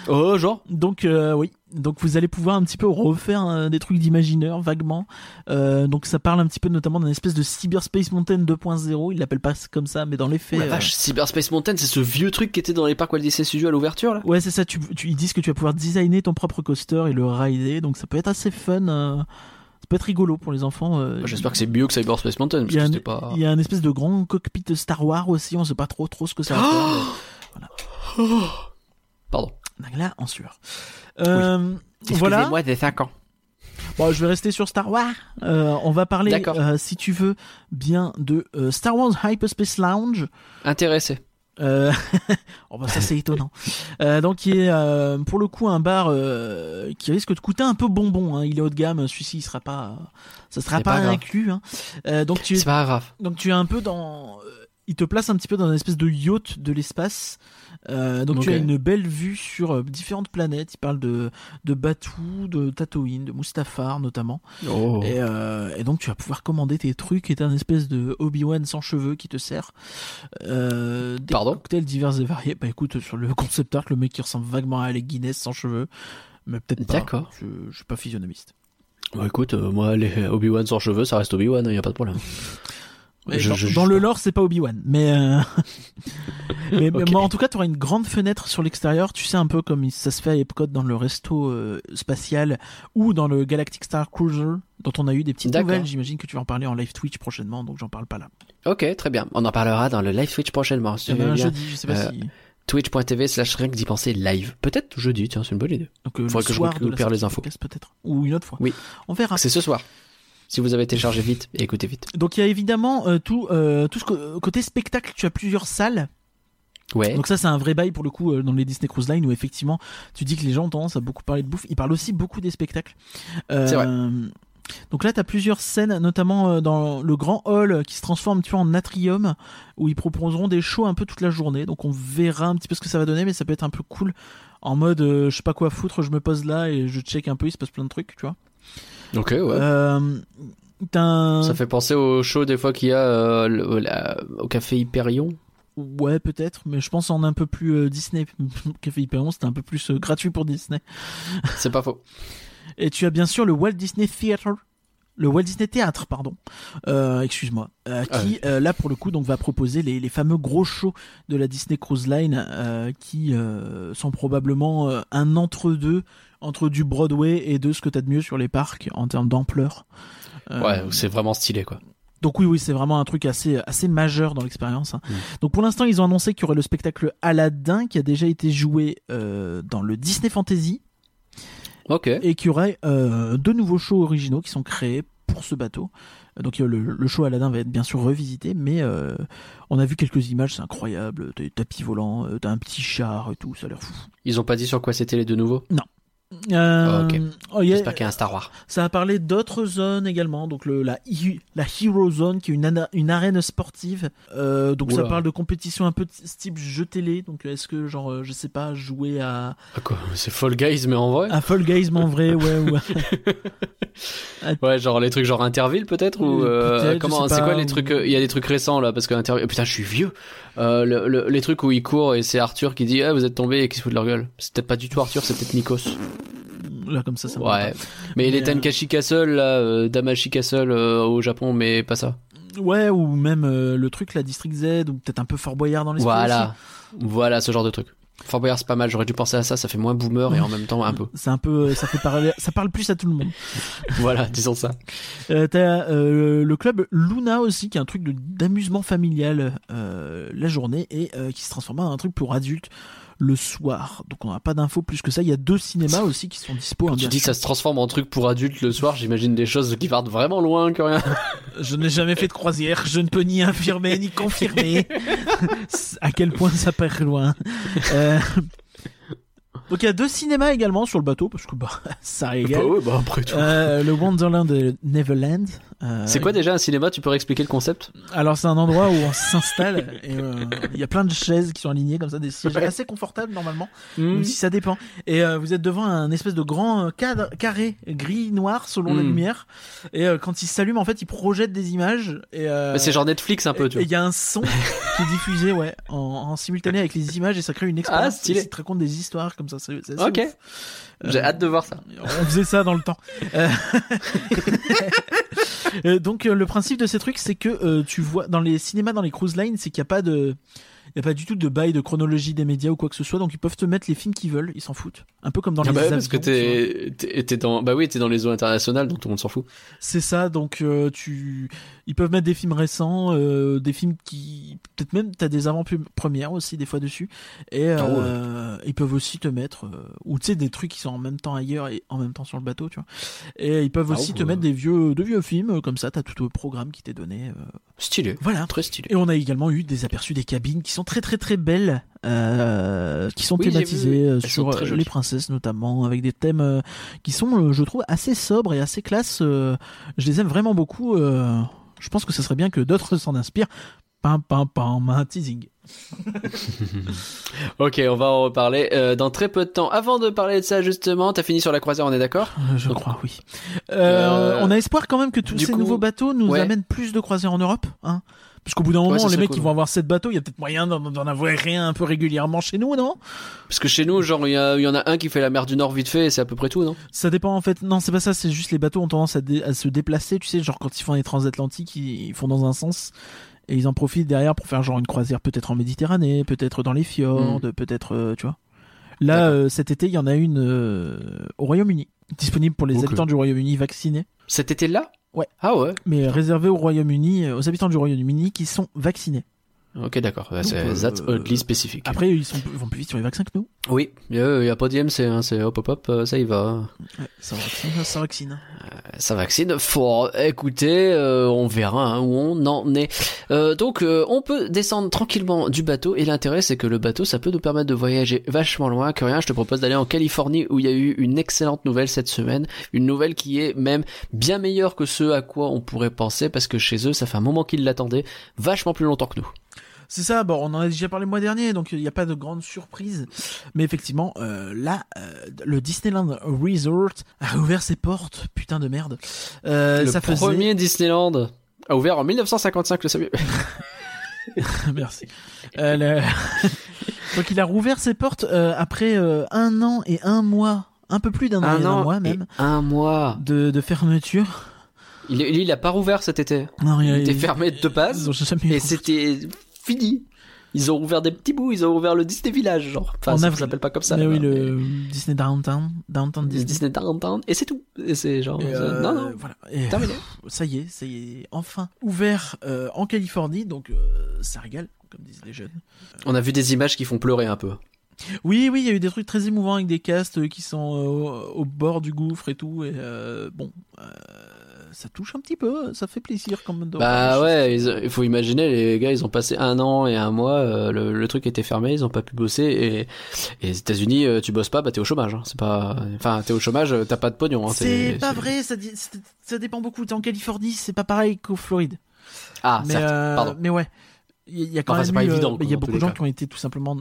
Oh, genre? Donc euh, oui, donc vous allez pouvoir un petit peu refaire euh, des trucs d'imagineur vaguement. Euh, donc ça parle un petit peu notamment d'un espèce de Cyberspace Mountain 2.0. Ils l'appellent pas comme ça, mais dans les Oh faits. la euh, vache, Cyberspace Mountain, c'est ce vieux truc qui était dans les parcs Walt Disney Studios à l'ouverture, là Ouais, c'est ça. Tu, tu, ils disent que tu vas pouvoir designer ton propre coaster et le rider. Donc ça peut être assez fun. euh, Ça peut être rigolo pour les enfants. euh, J'espère que c'est mieux que Cyberspace Mountain, parce il y, a que un, c'était pas. il y a un espèce de grand cockpit Star Wars aussi, on sait pas trop trop ce que ça va faire. Pardon. Là, en sueur. Euh, voilà. Excusez-moi des 5 ans. Bon, je vais rester sur Star Wars. Euh, on va parler, euh, si tu veux, bien de euh, Star Wars Hyperspace Lounge. Intéressé. Euh... oh bah ça c'est étonnant. Euh, donc qui est euh, pour le coup un bar euh, qui risque de coûter un peu bonbon. Hein. Il est haut de gamme. Celui-ci il sera pas, ça sera pas, inclus. Hein. Euh, donc tu es C'est pas grave. donc tu es un peu dans, il te place un petit peu dans une espèce de yacht de l'espace. Euh, donc tu as une belle vue sur euh, différentes planètes. Il parle de de Batuu, de Tatooine, de Mustafar notamment. Oh. Et, euh, et donc tu vas pouvoir commander tes trucs et t'as un espèce de Obi-Wan sans cheveux qui te sert. Des Pardon cocktails divers et variés. Bah écoute, sur le concept art, le mec qui ressemble vaguement à Alec Guinness sans cheveux. Mais peut-être pas. D'accord. Je, je suis pas physionomiste. Bah écoute, moi, les Obi-Wan sans cheveux, ça reste Obi-Wan, y a pas de problème. Je- dans, je- dans je- le lore, c'est pas Obi-Wan. Mais, euh, mais, mais en tout cas, tu auras une grande fenêtre sur l'extérieur. Tu sais, un peu comme ça se fait à Epcot dans le resto euh, spatial ou dans le Galactic Star Cruiser, dont on a eu des petites nouvelles. J'imagine que tu vas en parler en live Twitch prochainement, donc j'en parle pas là. Ok, très bien. On en parlera dans le live Twitch prochainement. Il y en a un Bien. jeudi, je sais pas Euh, si. Twitch.tv slash rien que d'y penser live. Peut-être jeudi, tiens, c'est une bonne idée. Donc, euh, faudrait le que je soir la récupère les infos. peut-être. Ou une autre fois. Oui. On verra. C'est ce soir. Si vous avez téléchargé vite, écoutez vite. Donc il y a évidemment euh, tout, euh, tout ce côté spectacle. Tu as plusieurs salles. Ouais. Donc ça c'est un vrai bail pour le coup euh, dans les Disney Cruise Line où effectivement tu dis que les gens ont tendance à beaucoup parler de bouffe. Ils parlent aussi beaucoup des spectacles. Euh, C'est vrai. Donc là tu as plusieurs scènes, notamment dans le grand hall qui se transforme tu vois, en atrium où ils proposeront des shows un peu toute la journée. Donc on verra un petit peu ce que ça va donner, mais ça peut être un peu cool en mode euh, je sais pas quoi foutre, je me pose là et je check un peu, il se passe plein de trucs, tu vois. Ok, ouais. Euh, un- Ça fait penser au show des fois qu'il y a euh, le- la- au café Hyperion. Ouais, peut-être, mais je pense en un peu plus euh, Disney. Café Hyperion, c'était un peu plus gratuit pour Disney. C'est pas faux. Et tu as bien sûr le Walt Disney Theater. Le Walt Disney Théâtre, pardon. Euh, Excuse-moi. euh, qui, euh, là, pour le coup, donc, va proposer les, les fameux gros shows de la Disney Cruise Line, euh, qui euh, sont probablement euh, un entre-deux entre du Broadway et de ce que t'as de mieux sur les parcs en termes d'ampleur. Ouais, c'est vraiment stylé, quoi. donc oui, oui, c'est vraiment un truc assez, assez majeur dans l'expérience. hein. Mm. Donc pour l'instant, ils ont annoncé qu'il y aurait le spectacle Aladdin qui a déjà été joué euh, dans le Disney Fantasy Ok. et qu'il y aurait euh, deux nouveaux shows originaux qui sont créés pour ce bateau. Donc euh, le, le show Aladdin va être bien sûr revisité, mais euh, on a vu quelques images, c'est incroyable. T'as des tapis volants, euh, t'as un petit char et tout, ça a l'air fou. Ils ont pas dit sur quoi c'était les deux nouveaux? Euh, Ok. oh, J'espère qu'il y a un Star Wars. Ça a parlé d'autres zones également, donc le, la, la Hero Zone qui est une, ana- une arène sportive. Euh, donc ça parle de compétition un peu de ce type jeu télé. Donc est-ce que genre euh, je sais pas jouer à, Ah, quoi C'est Fall Guys, mais en vrai à Fall Guys mais en vrai ouais ou Ouais, genre les trucs genre Interville peut-être ou Euh, euh, comment c'est quoi les trucs euh, il y a des trucs récents là parce que Interville putain, je suis vieux. Euh, le- le- les trucs où il court et c'est Arthur qui dit "Ah, vous êtes tombé" et qui se fout de leur gueule. C'est peut-être pas du tout Arthur, c'est peut-être Nikos. là comme ça ça me Ouais. va Mais, les Mais, euh, Tenkashi Castle là, euh, Damashi Castle au Japon mais pas ça. Ouais ou même euh, le truc la District Z ou peut-être un peu Fort Boyard dans l'esprit. Voilà. Voilà ce genre de truc. Fort Boyard c'est pas mal, j'aurais dû penser à ça, ça fait moins boomer et en même temps un peu. C'est un peu ça fait parler ça parle plus à tout le monde. voilà, disons ça. Euh, T'as euh, le club Luna aussi, qui est un truc d'amusement familial euh, la journée et euh, qui se transforme en un truc pour adultes le soir. Donc on n'a pas d'infos plus que ça. Il y a deux cinémas aussi qui sont dispo. hein, Quand tu dis sûr. ça se transforme en truc pour adultes le soir, j'imagine des choses qui partent vraiment loin que rien. Je n'ai jamais fait de croisière, je ne peux ni infirmer ni confirmer à quel point ça part loin. Euh, Donc il y a deux cinémas également sur le bateau parce que bah ça régale. Bah ouais, bah après tout. Euh, le Wonderland de Neverland. Euh, C'est quoi déjà un cinéma? Tu peux expliquer le concept? Alors c'est un endroit où on s'installe et euh, il y a plein de chaises qui sont alignées comme ça, des sièges assez confortables normalement, Hmm. même si ça dépend. Et euh, vous êtes devant un espèce de grand cadre carré gris noir selon la Mm. lumière. Et quand il s'allume en fait, il projette des images. Et C'est genre Netflix un peu, tu et vois. il y a un son qui est diffusé ouais en, en simultané avec les images et ça crée une expérience. Ah, stylé. Ça te raconte des histoires comme ça. c'est- c'est assez Ok. J'ai hâte de voir ça. On faisait ça dans le temps. Euh, donc euh, le principe de ces trucs, c'est que euh, tu vois dans les cinémas, dans les cruise lines, c'est qu'il n'y a pas de, Il y a pas du tout de bail de chronologie des médias ou quoi que ce soit, donc ils peuvent te mettre les films qu'ils veulent, ils s'en foutent. Un peu comme dans Ah les bah ouais, avions, parce que t'es, dans, bah oui, t'es dans les eaux internationales, donc tout le monde s'en fout. C'est ça, donc euh, tu, ils peuvent mettre des films récents, euh, des films qui, peut-être même t'as des avant-premières aussi des fois dessus, et Ah euh, ils peuvent aussi te mettre, ou tu sais des trucs qui sont en même temps ailleurs et en même temps sur le bateau, tu vois. Et ils peuvent Ah aussi te ouais. mettre des vieux, de vieux films comme ça, t'as tout le programme qui t'est donné. Stylé. voilà. Très stylé. Et on a également eu des aperçus des cabines qui sont très très très belles, euh, qui sont Oui, thématisées vu, euh, sur sont euh, les princesses notamment, avec des thèmes euh, qui sont, euh, je trouve, assez sobres et assez classe. euh, je les aime vraiment beaucoup. euh, je pense que ce serait bien que d'autres s'en inspirent. Pam pam pam, un teasing. Ok, on va en reparler euh, dans très peu de temps. Avant de parler de ça, justement, t'as fini sur la croisière, on est d'accord? Euh, Je Donc, crois, oui. Euh, euh, on a espoir quand même que tous ces coup, nouveaux bateaux nous ouais. amènent plus de croisières en Europe. Hein? Parce qu'au bout d'un moment, les mecs, cool, ils vont avoir sept bateaux. Il y a peut-être moyen d'en avoir rien un peu régulièrement chez nous, non? Parce que chez nous, genre, il y, en a un qui fait la mer du Nord vite fait, et c'est à peu près tout, non? Ça dépend en fait. Non, c'est pas ça. C'est juste les bateaux ont tendance à, se déplacer. Tu sais, genre quand ils font les transatlantiques, ils, ils font dans un sens et ils en profitent derrière pour faire genre une croisière peut-être en Méditerranée, peut-être dans les fjords, peut-être, euh, tu vois. Là, euh, cet été, il y en a une euh, au Royaume-Uni, disponible pour les habitants du Royaume-Uni vaccinés, Cet été-là? Ouais. Ah ouais mais réservée au Royaume-Uni, euh, aux habitants du Royaume-Uni qui sont vaccinés. Ok, d'accord. Ouais, C'est Donc, that's euh, oddly spécifique. Après, ils, sont, ils vont plus vite sur les vaccins que nous. Oui, il y a pas d'IMC, hein, c'est hop hop hop, euh, ça y va. Ouais, ça vaccine, ça vaccine. Ça vaccine fort. Écoutez, euh, on verra hein, où on en est. Euh, donc, euh, on peut descendre tranquillement du bateau. Et l'intérêt, c'est que le bateau, ça peut nous permettre de voyager vachement loin. Que rien, je te propose d'aller en Californie, où il y a eu une excellente nouvelle cette semaine. Une nouvelle qui est même bien meilleure que ce à quoi on pourrait penser, parce que chez eux, ça fait un moment qu'ils l'attendaient, vachement plus longtemps que nous. C'est ça, bon, on en a déjà parlé le mois dernier, donc il n'y a pas de grande surprise. Mais effectivement, euh, là, euh, le Disneyland Resort a ouvert ses portes, putain de merde. Euh, le ça faisait... premier Disneyland a ouvert en 1955, le saviez Merci. Euh, le- donc il a rouvert ses portes après un an et un mois, un peu plus d'un an et un mois même, un mois. de, de fermeture. Il, il, il a pas rouvert cet été. Non, Il était fermé de base. Et c'était fini. Ils ont ouvert des petits bouts, ils ont ouvert le Disney Village, genre. Enfin, En ça s'appelle pas comme ça. Mais oui, le Disney Downtown, Downtown Disney. Disney Downtown, et c'est tout. Et c'est genre. Et, euh, Non, non, Voilà. Et, terminé. ça y est, ça y est, enfin ouvert euh, en Californie, donc euh, ça régale, comme disent les jeunes. On a vu des images qui font pleurer un peu. Oui, oui, il y a eu des trucs très émouvants avec des castes euh, qui sont euh, au, au bord du gouffre et tout. Et euh, bon, euh, ça touche un petit peu, ça fait plaisir quand même. Bah ouais, il faut imaginer, les gars, ils ont passé un an et un mois, euh, le, le truc était fermé, ils ont pas pu bosser, et, et les États-Unis, euh, tu bosses pas, bah t'es au chômage. hein. C'est pas, enfin, t'es au chômage, euh, t'as pas de pognon. hein. C'est pas vrai, ça, ça dépend beaucoup. T'es en Californie, c'est pas pareil qu'au Floride. Ah, mais, certes. euh, Pardon. mais ouais, il y, a- il y a quand Enfin, même pas eu, évident, il y a beaucoup de gens qui ont été tout simplement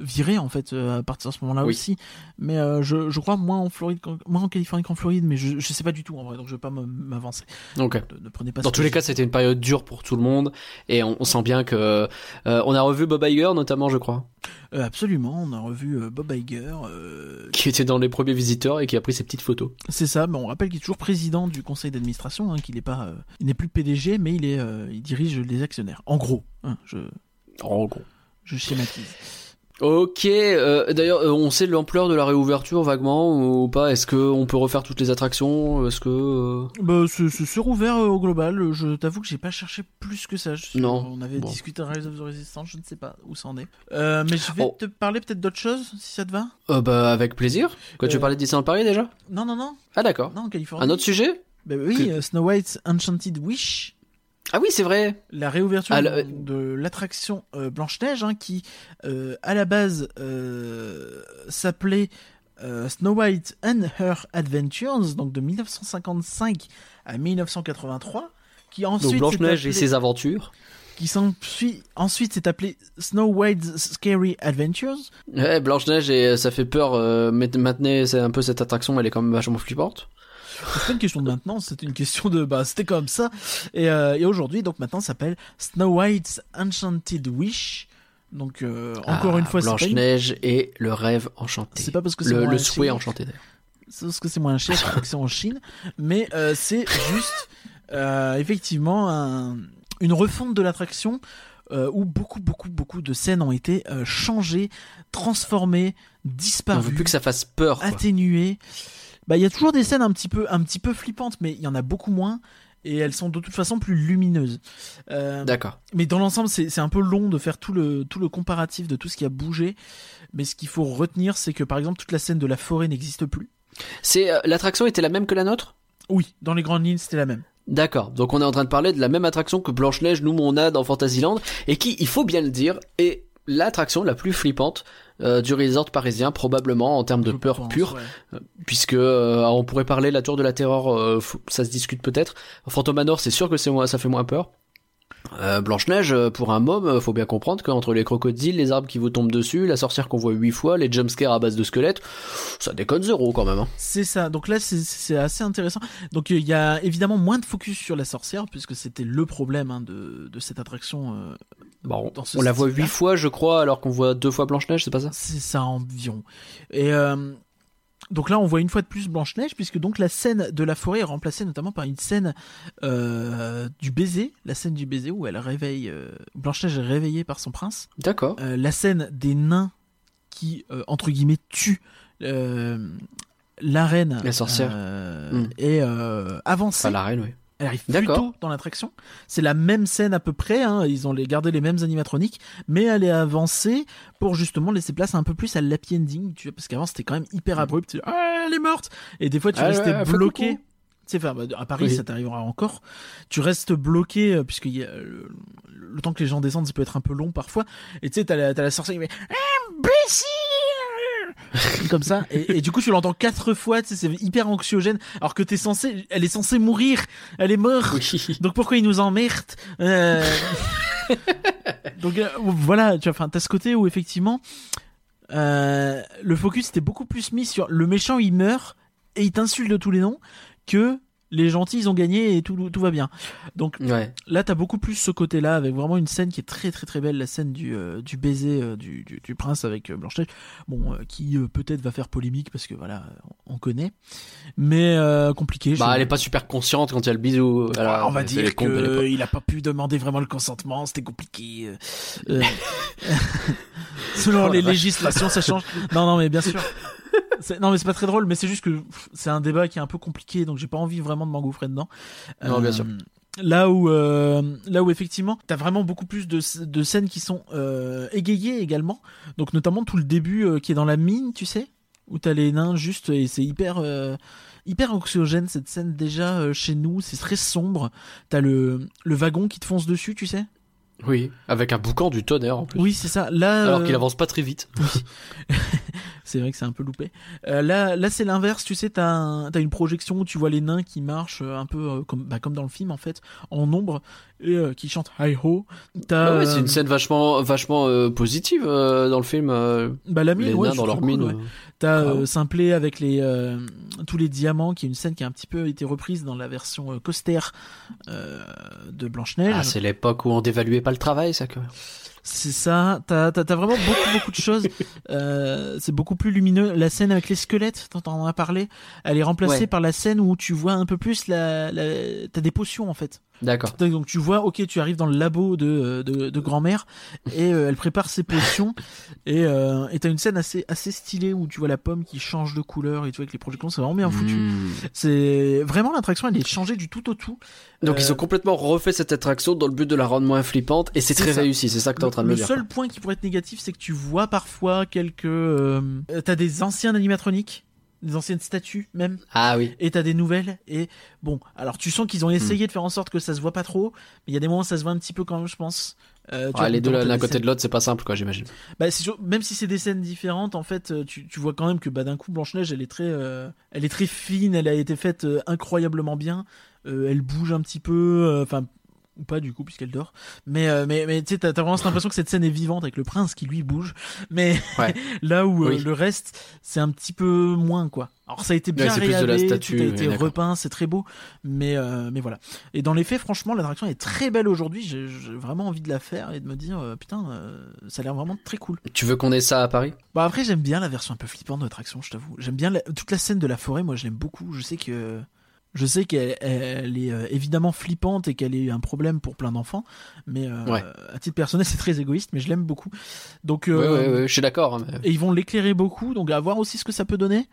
virés en fait euh, à partir de ce moment-là Oui. aussi. Mais euh, je, je crois moins en Floride, moins en Californie qu'en Floride, mais je, je sais pas du tout en vrai, donc je vais pas m'avancer. Donc, Ne, ne prenez pas. Dans tous les cas, c'était une période dure pour tout le monde, et on, on sent bien que euh, on a revu Bob Iger notamment, je crois, Euh, absolument, on a revu Bob Iger. qui était dans les premiers visiteurs et qui a pris ses petites photos. c'est ça, mais on rappelle qu'il est toujours président du conseil d'administration, hein, qu'il n'est pas, il n'est plus PDG, mais il est, il dirige les actionnaires. En gros, hein, je, En gros. je schématise. Ok. euh, D'ailleurs, euh, on sait l'ampleur de la réouverture vaguement ou pas? Est-ce que on peut refaire toutes les attractions? Est-ce que euh, Bah, c'est c'est- c'est rouvert euh, au global. Je t'avoue que j'ai pas cherché plus que ça. Je- Non. On avait Bon. discuté de Rise of the Resistance, je ne sais pas où ça en est. Euh, mais je vais Oh. te parler peut-être d'autre chose, si ça te va. euh, Bah avec plaisir. Quand tu parlais de Disneyland Paris déjà? Non, non, non, Ah d'accord. non, en Californie. Un autre sujet? Bah oui, Snow White's Enchanted Wish. Ah oui, c'est vrai. La réouverture Ah, le- de l'attraction euh, Blanche-Neige, hein, qui euh, à la base euh, s'appelait euh, Snow White and Her Adventures, donc de 1955 à 1983, qui ensuite Donc Blanche s'est Neige et ses aventures. qui ensuite s'est appelé Snow White's Scary Adventures. Ouais, Blanche Neige et euh, ça fait peur. Euh, mais maintenant, c'est un peu cette attraction, elle est quand même vachement flippante. C'est pas une question de maintenant, c'est une question de bah c'était comme ça. Et, euh, et aujourd'hui donc maintenant ça s'appelle Snow White's Enchanted Wish. Donc euh, encore Ah, une fois c'est Blanche une- Neige et le rêve enchanté. c'est pas parce que c'est le, le cher- souhait enchanté d'ailleurs. c'est parce que c'est moins cher que c'est en Chine, mais euh, c'est juste effectivement un- une refonte de l'attraction euh, où beaucoup, beaucoup, beaucoup de scènes ont été euh, changées, transformées, On veut disparues, plus que ça fasse peur. quoi. atténuées. Bah, il y a toujours des scènes un petit peu, un petit peu flippantes, mais il y en a beaucoup moins. Et elles sont de toute façon plus lumineuses. Euh, D'accord. mais dans l'ensemble, c'est un peu long de faire tout le, tout le comparatif de tout ce qui a bougé. Mais ce qu'il faut retenir, c'est que par exemple, toute la scène de la forêt n'existe plus. C'est euh, l'attraction était la même que la nôtre? Oui, dans les grandes lignes, c'était la même. D'accord. Donc on est en train de parler de la même attraction que Blanche Neige, nous on a dans Fantasyland, et qui, il faut bien le dire, est l'attraction la plus flippante euh, du resort parisien, probablement en termes de Je peur pense, pure, ouais. puisque euh, on pourrait parler la tour de la terreur, euh, ça se discute peut-être. Phantom Manor, c'est sûr que c'est moins, ça fait moins peur. Euh, Blanche Neige, pour un môme, euh, faut bien comprendre qu'entre les crocodiles, les arbres qui vous tombent dessus, la sorcière qu'on voit huit fois, les jumpscares à base de squelettes, ça déconne zéro quand même. Hein. C'est ça. Donc là, c'est- assez intéressant. Donc euh, il y a évidemment moins de focus sur la sorcière, puisque c'était le problème hein, de, de cette attraction. euh, Bon, Dans ce on la voit huit fois, je crois, alors qu'on voit deux fois Blanche Neige, c'est pas ça? C'est ça environ. Et euh, donc là, on voit une fois de plus Blanche-Neige, puisque donc la scène de la forêt est remplacée notamment par une scène euh, du baiser, la scène du baiser où elle réveille euh, Blanche-Neige est réveillée par son prince, D'accord. Euh, la scène des nains qui entre guillemets tuent la reine, La sorcière. euh, Mm. est euh, avancée. Enfin, la reine, oui. Elle arrive plus tôt dans l'attraction. C'est la même scène à peu près. Hein. Ils ont les- gardé les mêmes animatroniques, mais elle est avancée pour justement laisser place un peu plus à l'happy ending. Tu vois, parce qu'avant c'était quand même hyper abrupt. Tu- Ah, elle est morte. Et des fois tu Ah, restais ouais, bloqué. Tu sais, enfin, bah, à Paris Oui. ça t'arrivera encore. Tu restes bloqué euh, puisque y a, le, le temps que les gens descendent, ça peut être un peu long parfois. Et tu sais, t'as la, la sorcière qui fait imbécile comme ça. Et, et du coup tu l'entends quatre fois tu sais, c'est hyper anxiogène. Alors que t'es censé elle est censée mourir. Elle est morte. Oui. donc pourquoi ils nous emmerdent Euh, Donc euh, voilà, tu vois, enfin, t'as ce côté où effectivement euh, le focus était beaucoup plus mis sur le méchant il meurt et il t'insulte de tous les noms que les gentils ils ont gagné et tout, tout va bien. Donc Ouais. là t'as beaucoup plus ce côté-là avec vraiment une scène qui est très très très belle, la scène du, euh, du baiser euh, du, du, du prince avec euh, Blanche-Neige, bon euh, qui euh, peut-être va faire polémique parce que voilà on connaît, mais euh, compliqué. Bah, elle est pas super consciente quand il y a le bisou. Alors, on va dire qu'il a pas pu demander vraiment le consentement, c'était compliqué. selon Oh les vache. législations, ça change. Non, non, mais bien sûr. Non, mais c'est pas très drôle, mais c'est juste que c'est un débat qui est un peu compliqué, donc j'ai pas envie vraiment de m'engouffrer dedans. Euh, Non, bien sûr. Là où, euh, là où effectivement, t'as vraiment beaucoup plus de, de scènes qui sont euh, égayées également. Donc notamment tout le début euh, qui est dans la mine, tu sais, où t'as les nains juste et c'est hyper euh, hyper anxiogène cette scène déjà euh, chez nous. C'est très sombre. T'as le le wagon qui te fonce dessus, tu sais. Oui. Avec un boucan du tonnerre en plus. Oui, c'est ça. Là, Alors euh, qu'il avance pas très vite. c'est vrai que c'est un peu loupé. Euh, là, là c'est l'inverse. Tu sais, t'as un- t'as une projection où tu vois les nains qui marchent euh, un peu euh, comme bah, comme dans le film en fait, en ombre et euh, qui chantent hi ho. Ah ouais, c'est une scène vachement, vachement euh, positive dans le film. bah, la mine, les ouais, nains dans leur cool, mine. ouais. T'as euh, Simplet avec les tous les diamants, qui est une scène qui a un petit peu été reprise dans la version euh, de Blanche Neige. Ah, c'est l'époque où on dévaluait pas le travail, ça. Que... c'est ça. T'as t'as t'as vraiment beaucoup beaucoup de choses. Euh, c'est beaucoup plus lumineux. La scène avec les squelettes, dont on en a parlé, elle est remplacée Ouais. par la scène où tu vois un peu plus la, la... t'as des potions en fait. D'accord. Donc tu vois, ok, tu arrives dans le labo de, de, de grand-mère et euh, elle prépare ses potions et euh, et t'as une scène assez assez stylée où tu vois la pomme qui change de couleur et tu vois avec les projections, c'est vraiment bien foutu. Mmh. C'est vraiment l'attraction, elle est changée du tout au tout. Donc Euh, ils ont complètement refait cette attraction dans le but de la rendre moins flippante et c'est très ça. réussi. C'est ça que t'es en train de le me dire. seul point qui pourrait être négatif, c'est que tu vois parfois quelques, euh, euh, t'as des anciens animatroniques, des anciennes statues même, Ah oui. et t'as des nouvelles. Et bon, alors tu sens qu'ils ont Hmm. essayé de faire en sorte que ça se voit pas trop, mais il y a des moments où ça se voit un petit peu quand même, je pense. Euh, tu vois, les deux l'un côté scènes- de l'autre, c'est pas simple, quoi, j'imagine. Bah, même si c'est des scènes différentes, en fait, euh, tu, tu vois quand même que bah, d'un coup, Blanche Neige, elle est très, euh, elle est très fine, elle a été faite euh, incroyablement bien. Elle bouge un petit peu, enfin ou pas du coup puisqu'elle dort. Mais euh, mais mais tu sais, t'as vraiment cette impression que cette scène est vivante avec le prince qui lui bouge. Mais Ouais. là où euh, le reste, c'est un petit peu moins quoi. Alors ça a été bien Ouais, c'est plus de la statue, tout a été repeint, c'est très beau. Mais euh, mais voilà. Et dans les faits, franchement, l'attraction est très belle aujourd'hui. J'ai vraiment envie de la faire et de me dire putain, ça a l'air vraiment très cool. Tu veux qu'on ait ça à Paris? Bah après j'aime bien la version un peu flippante de l'attraction, je t'avoue. J'aime bien la- toute la scène de la forêt, moi je l'aime beaucoup. Je sais que Je sais qu'elle elle est euh, évidemment flippante et qu'elle est un problème pour plein d'enfants, mais euh, Ouais. à titre personnel, c'est très égoïste, mais je l'aime beaucoup. Donc, euh, ouais, ouais, je suis d'accord. hein, mais- et ils vont l'éclairer beaucoup, donc à voir aussi ce que ça peut donner.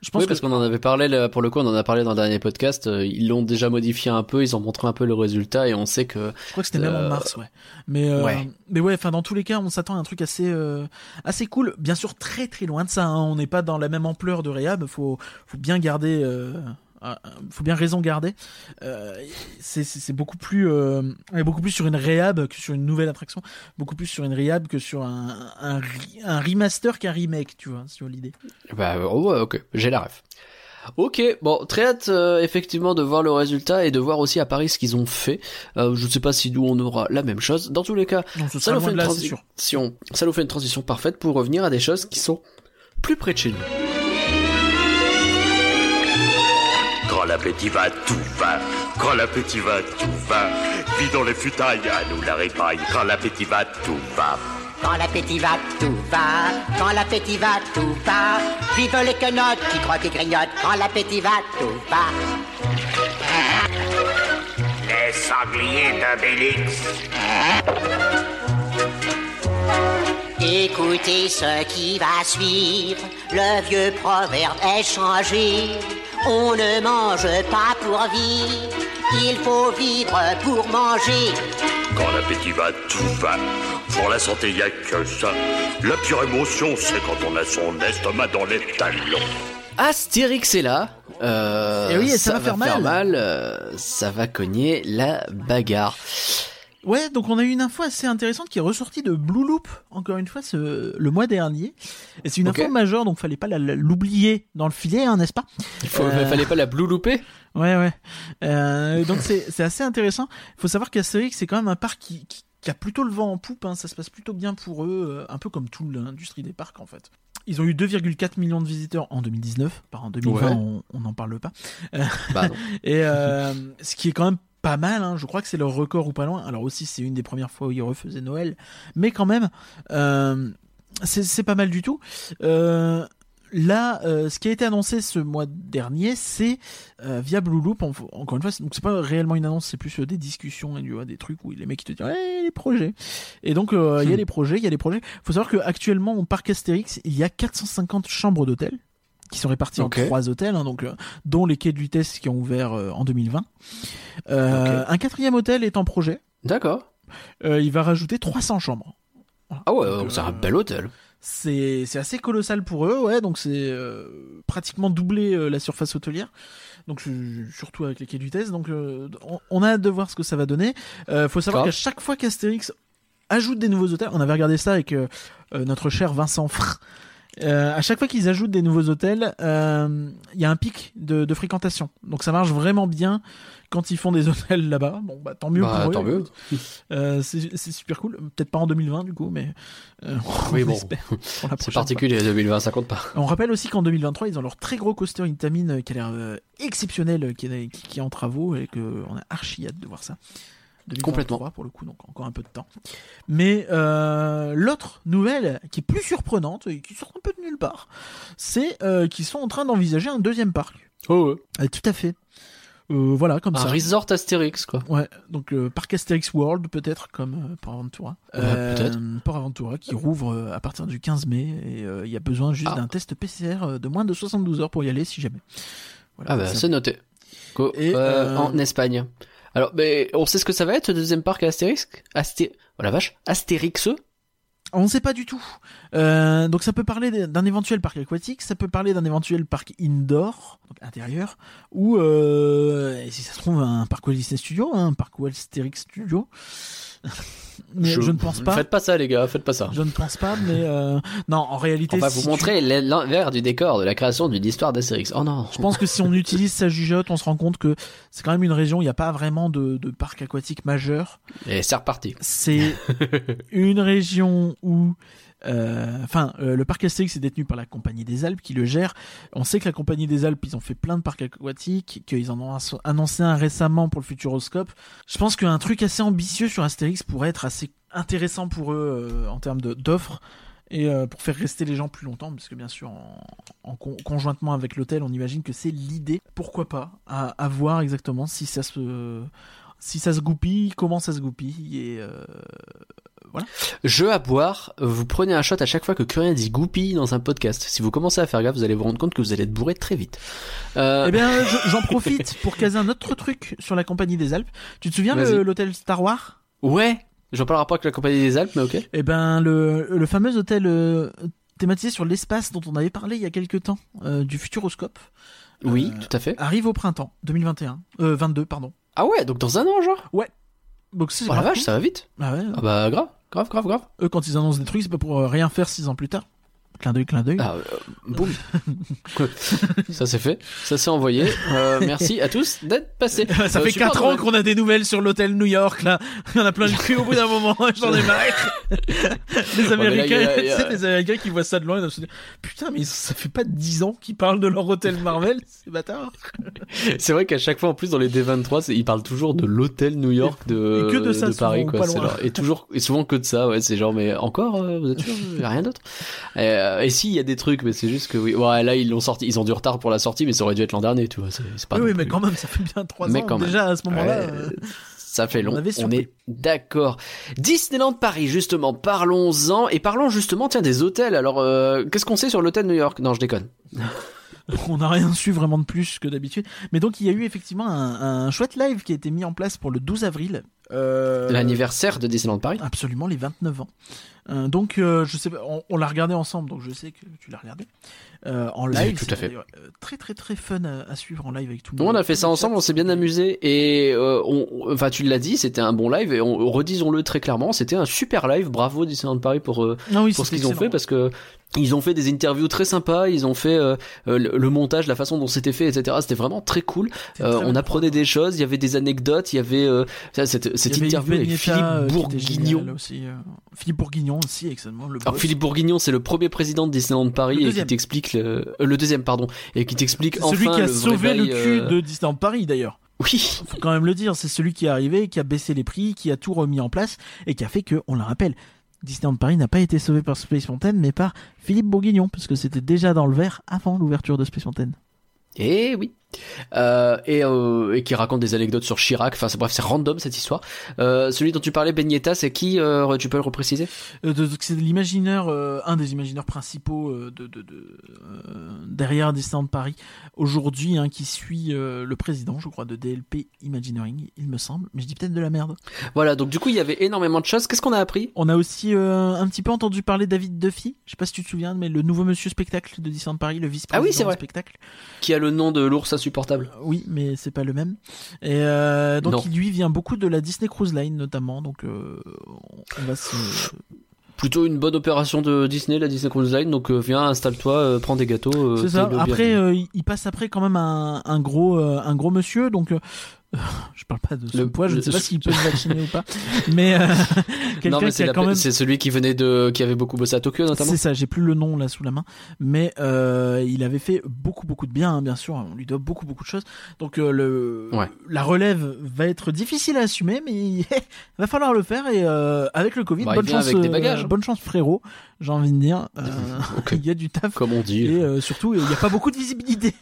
Je pense oui, parce qu'on en avait parlé, là, pour le coup, on en a parlé dans le dernier podcast. euh, Ils l'ont déjà modifié un peu, ils ont montré un peu le résultat et on sait que Je crois que c'était même en Euh, mars, ouais. Mais euh, ouais. mais ouais, enfin dans tous les cas, on s'attend à un truc assez euh, assez cool. Bien sûr, très très loin de ça. hein. On n'est pas dans la même ampleur de Rehab. Faut faut bien garder. Euh, euh, faut bien raison garder. Euh, c'est beaucoup plus euh, beaucoup plus sur une Rehab que sur une nouvelle attraction. Beaucoup plus sur une Rehab que sur un un, re- un remaster qu'un remake, tu vois, sur l'idée. Bah oh, ouais, ok, j'ai la ref. Ok, bon, très hâte euh, effectivement de voir le résultat et de voir aussi à Paris ce qu'ils ont fait. Euh, je ne sais pas si nous on aura la même chose. Dans tous les cas, ça nous fait une là, transition. Ça nous fait une transition parfaite pour revenir à des choses qui sont plus près de chez nous. L'appétit va, tout va. Quand l'appétit va, tout va. Vis dans les futailles, à nous la répaille. Quand l'appétit va, tout va. Quand l'appétit va, tout va. Quand l'appétit va, tout va. Vive les quenottes qui croient et grignotent. Quand l'appétit va, tout va. Les sangliers d'Obélix. Écoutez ce qui va suivre. Le vieux proverbe est changé. On ne mange pas pour vivre. Il faut vivre pour manger. Quand l'appétit va, tout va. Pour la santé, y a que ça. La pire émotion, c'est quand on a son estomac dans les talons. Astérix est là. Euh, Eh oui, et ça va faire mal. euh, ça va cogner la bagarre. Ouais, donc on a eu une info assez intéressante qui est ressortie de Blue Loop, encore une fois, ce, le mois dernier. Et c'est une info majeure, donc fallait pas l'oublier dans le filet, hein, n'est-ce pas Il faut, Euh, fallait pas la blue louper. Ouais, ouais. Euh, donc c'est assez intéressant. Il faut savoir qu'Astérix, c'est quand même un parc qui, qui, qui a plutôt le vent en poupe. hein. Ça se passe plutôt bien pour eux, euh, un peu comme toute l'industrie des parcs en fait. Ils ont eu 2,4 millions de visiteurs en 2019. Par en 2020, Ouais. on n'en parle pas. Bah. Et ce qui est quand même pas mal, hein. je crois que c'est leur record ou pas loin. Alors aussi, c'est une des premières fois où ils refaisaient Noël, mais quand même, euh, c'est pas mal du tout. Euh, là, euh, ce qui a été annoncé ce mois dernier, c'est euh, via Blue Loop. en- encore une fois, donc c'est pas réellement une annonce, c'est plus euh, des discussions et des trucs où les mecs te disent ouais, les projets. Et donc il y a Hmm. des projets, il y a des projets. Faut savoir qu'actuellement au parc Astérix, il y a 450 chambres d'hôtel qui sont réparties Ok. en trois hôtels, hein, donc euh, dont les quais de vitesse qui ont ouvert euh, en 2020. Euh. Un quatrième hôtel est en projet. D'accord. Il va rajouter 300 chambres. Voilà. Ah ouais, Donc, c'est un bel hôtel. C'est assez colossal pour eux, ouais. Donc c'est pratiquement doublé la surface hôtelière. Donc surtout avec les quais de vitesse. Donc euh, on, a hâte de voir ce que ça va donner. Euh, faut savoir qu'à chaque fois qu'Astérix ajoute des nouveaux hôtels, on avait regardé ça avec euh, notre cher Vincent Fr. Euh, à chaque fois qu'ils ajoutent des nouveaux hôtels, euh, il y a un pic de, de fréquentation. Donc ça marche vraiment bien quand ils font des hôtels là-bas. Bon, bah tant mieux Bah, pour eux. tant mieux. Euh, c'est super cool. Peut-être pas en 2020 du coup, mais euh, Oui, on bon. C'est prochaine fois. particulier, 2020, ça compte pas. On rappelle aussi qu'en 2023, ils ont leur très gros coaster Intamin euh, qui a l'air exceptionnel, qui est, qui, qui est en travaux et que on a archi hâte de voir ça. 2023 Complètement. pour le coup, donc encore un peu de temps. Mais euh, l'autre nouvelle qui est plus surprenante et qui sort un peu de nulle part, c'est euh, qu'ils sont en train d'envisager un deuxième parc. Oh ouais. Euh, tout à fait. Euh, voilà, comme Un ça. resort Astérix, quoi. Ouais, donc euh, Parc Astérix World peut-être comme euh, Port Aventura. Ouais, peut-être. Port Aventura qui rouvre euh, à partir du 15 mai et euh, il y a besoin juste Ah. d'un test PCR de moins de 72 heures pour y aller si jamais. Voilà, Ah bah c'est noté. Et, euh, euh, En Espagne. Alors, mais on sait ce que ça va être, ce deuxième parc à Astérix? Asté... Oh la vache, Astérix On ne sait pas du tout. Euh, donc ça peut parler d'un éventuel parc aquatique, ça peut parler d'un éventuel parc indoor, donc intérieur, ou euh, si ça se trouve un parc Walt Disney Studio, hein, un parc Walt Studio. mais je, ne pense pas. Faites pas ça, les gars, faites pas ça. Je ne pense pas, mais euh, non, en réalité. On va si vous tu- montrer l'envers du décor de la création d'une histoire d'Astérix. Oh non. Je pense que si on utilise sa jugeote, on se rend compte que c'est quand même une région où il n'y a pas vraiment de, de parc aquatique majeur. Et c'est reparti. C'est une région où, enfin, euh, le parc Astérix est détenu par la Compagnie des Alpes qui le gère. On sait que la Compagnie des Alpes, ils ont fait plein de parcs aquatiques, qu'ils en ont annoncé un récemment pour le Futuroscope. Je pense qu'un truc assez ambitieux sur Astérix pourrait être assez intéressant pour eux euh, en termes d'offres. et euh, pour faire rester les gens plus longtemps, parce que bien sûr, en, en con- conjointement avec l'hôtel, on imagine que c'est l'idée. Pourquoi pas à, voir exactement si ça se si ça se goupille, comment ça se goupille et euh, Jeu à boire, vous prenez un shot à chaque fois que Curien dit goupille dans un podcast. Si vous commencez à faire gaffe, vous allez vous rendre compte que vous allez être bourré très vite. Euh, Eh bien, je- j'en profite pour caser un autre truc sur la Compagnie des Alpes. Tu te souviens de l'hôtel Star Wars? Ouais, j'en parlerai pas avec la compagnie des Alpes, mais ok. Eh ben, le, le fameux hôtel euh, thématisé sur l'espace dont on avait parlé il y a quelques temps, euh, du Futuroscope, Oui, tout à fait. arrive au printemps 2021. Euh, 22, pardon. Ah ouais, donc dans un an, genre? Donc c'est Oh la grave vache, ça va vite. Ah ouais, Ah bah grave, grave, grave, grave. eux, quand ils annoncent des trucs, c'est pas pour euh, rien faire six ans plus tard. Clin d'œil, clin d'œil. Ah, euh, boum. ça c'est fait, ça c'est envoyé. Euh, merci à tous d'être passés. Ça Euh, fait super 4 ans qu'on a des nouvelles sur l'hôtel New York, là. Il y en a plein le cul au bout d'un moment, j'en ai marre. les Américains, y a- les Américains qui voient ça de loin, ils doivent se dire, putain, mais ça fait pas 10 ans qu'ils parlent de leur hôtel Marvel, c'est bâtard. C'est vrai qu'à chaque fois en plus dans les D23, c'est- ils parlent toujours de l'hôtel New York de, Et que de ça, de Paris souvent, quoi. leur- Et toujours et souvent que de ça, ouais. C'est genre mais encore, euh, vous êtes sûr, rien d'autre. Et, et si il y a des trucs, mais c'est juste que oui. Ouais, là ils l'ont sorti, ils ont du retard pour la sortie, mais ça aurait dû être l'an dernier, tu vois. C'est pas. oui, mais plus- quand même, ça fait bien 3 Mais ans. quand même. Déjà, à ce moment-là. Ouais, euh, Ça fait long. on est d'accord. Disneyland Paris, justement, parlons-en. Et parlons justement, tiens, des hôtels. Alors, euh, qu'est-ce qu'on sait sur l'hôtel New York? Non, je déconne. on n'a rien su vraiment de plus que d'habitude. Mais donc, il y a eu effectivement un, un chouette live qui a été mis en place pour le 12 avril. Euh, L'anniversaire de Disneyland Paris? Absolument, les 29 ans. Euh, donc, euh, je sais pas, on, on l'a regardé ensemble, donc je sais que tu l'as regardé. Euh, en Oui, live, tout à fait. très très très fun à, à suivre en live avec tout le monde. on a fait ça ensemble, on s'est bien amusé et on, enfin tu l'as dit, c'était un bon live et on, redisons-le très clairement, c'était un super live. Bravo Disneyland Paris pour Non, oui, pour ce qu'ils ont fait parce que ils ont fait des interviews très sympas, ils ont fait euh, euh, le, le montage, la façon dont c'était fait, etc. C'était vraiment très cool. Euh, très on apprenait des choses, il y avait des anecdotes, il y avait euh, cette, cette avait interview avec Philippe euh, Bourguignon. aussi, euh, Philippe Bourguignon aussi, excellent. Le Alors. Philippe Bourguignon, c'est le premier président de Disneyland Paris et qui t'explique le, le deuxième pardon et qui t'explique enfin celui qui a le sauvé le cul de Disneyland Paris d'ailleurs. Oui. Faut quand même le dire, c'est celui qui est arrivé, qui a baissé les prix, qui a tout remis en place et qui a fait que, on le rappelle, Disneyland Paris n'a pas été sauvé par Space Mountain, mais par Philippe Bourguignon, parce que c'était déjà dans le verre avant l'ouverture de Space Mountain. Et oui. Euh, et, euh, et qui raconte des anecdotes sur Chirac. Enfin, c'est- bref, c'est random cette histoire. Euh, celui dont tu parlais, Begnetta, c'est qui Tu peux le repréciser? C'est l'imagineur, un des imagineurs principaux de, de, de, derrière Disneyland Paris aujourd'hui, hein, qui suit le président, je crois, de DLP Imagineering, il me semble, mais je dis peut-être de la merde. Voilà. Donc du coup, il y avait énormément de choses. Qu'est-ce qu'on a appris? On a aussi un petit peu entendu parler David Duffy, je sais pas si tu te souviens, mais le nouveau monsieur spectacle de Disneyland Paris, le vice-président Ah oui, vrai. spectacle. Qui a le nom de l'ours insupportable Oui, mais c'est pas le même. Et euh, donc Non. il lui vient beaucoup de la Disney Cruise Line notamment, donc euh, on va se Plutôt une bonne opération de Disney, la Disney Cruise Line. Donc euh, viens, installe-toi, prends des gâteaux. C'est ça. Après, il- passe après quand même un, un gros, un gros monsieur. Donc, je parle pas de son Le- poids. Je ne sais pas s'il peut se vacciner ou pas. Mais euh, quelqu'un qui c'est a quand même. c'est celui qui venait de, qui avait beaucoup bossé à Tokyo notamment. C'est ça. J'ai plus le nom là sous la main. Mais euh, il avait fait beaucoup, beaucoup de bien. hein, bien sûr, on lui doit beaucoup, beaucoup de choses. Donc, euh, le, Ouais. la relève va être difficile à assumer, mais il va falloir le faire. Et euh, avec le Covid, Bah, bonne chance, avec des bagages. bonne chance frérot. J'ai envie de dire. Il y a du taf. Comme on dit. Et surtout, il n'y a pas beaucoup de visibilité.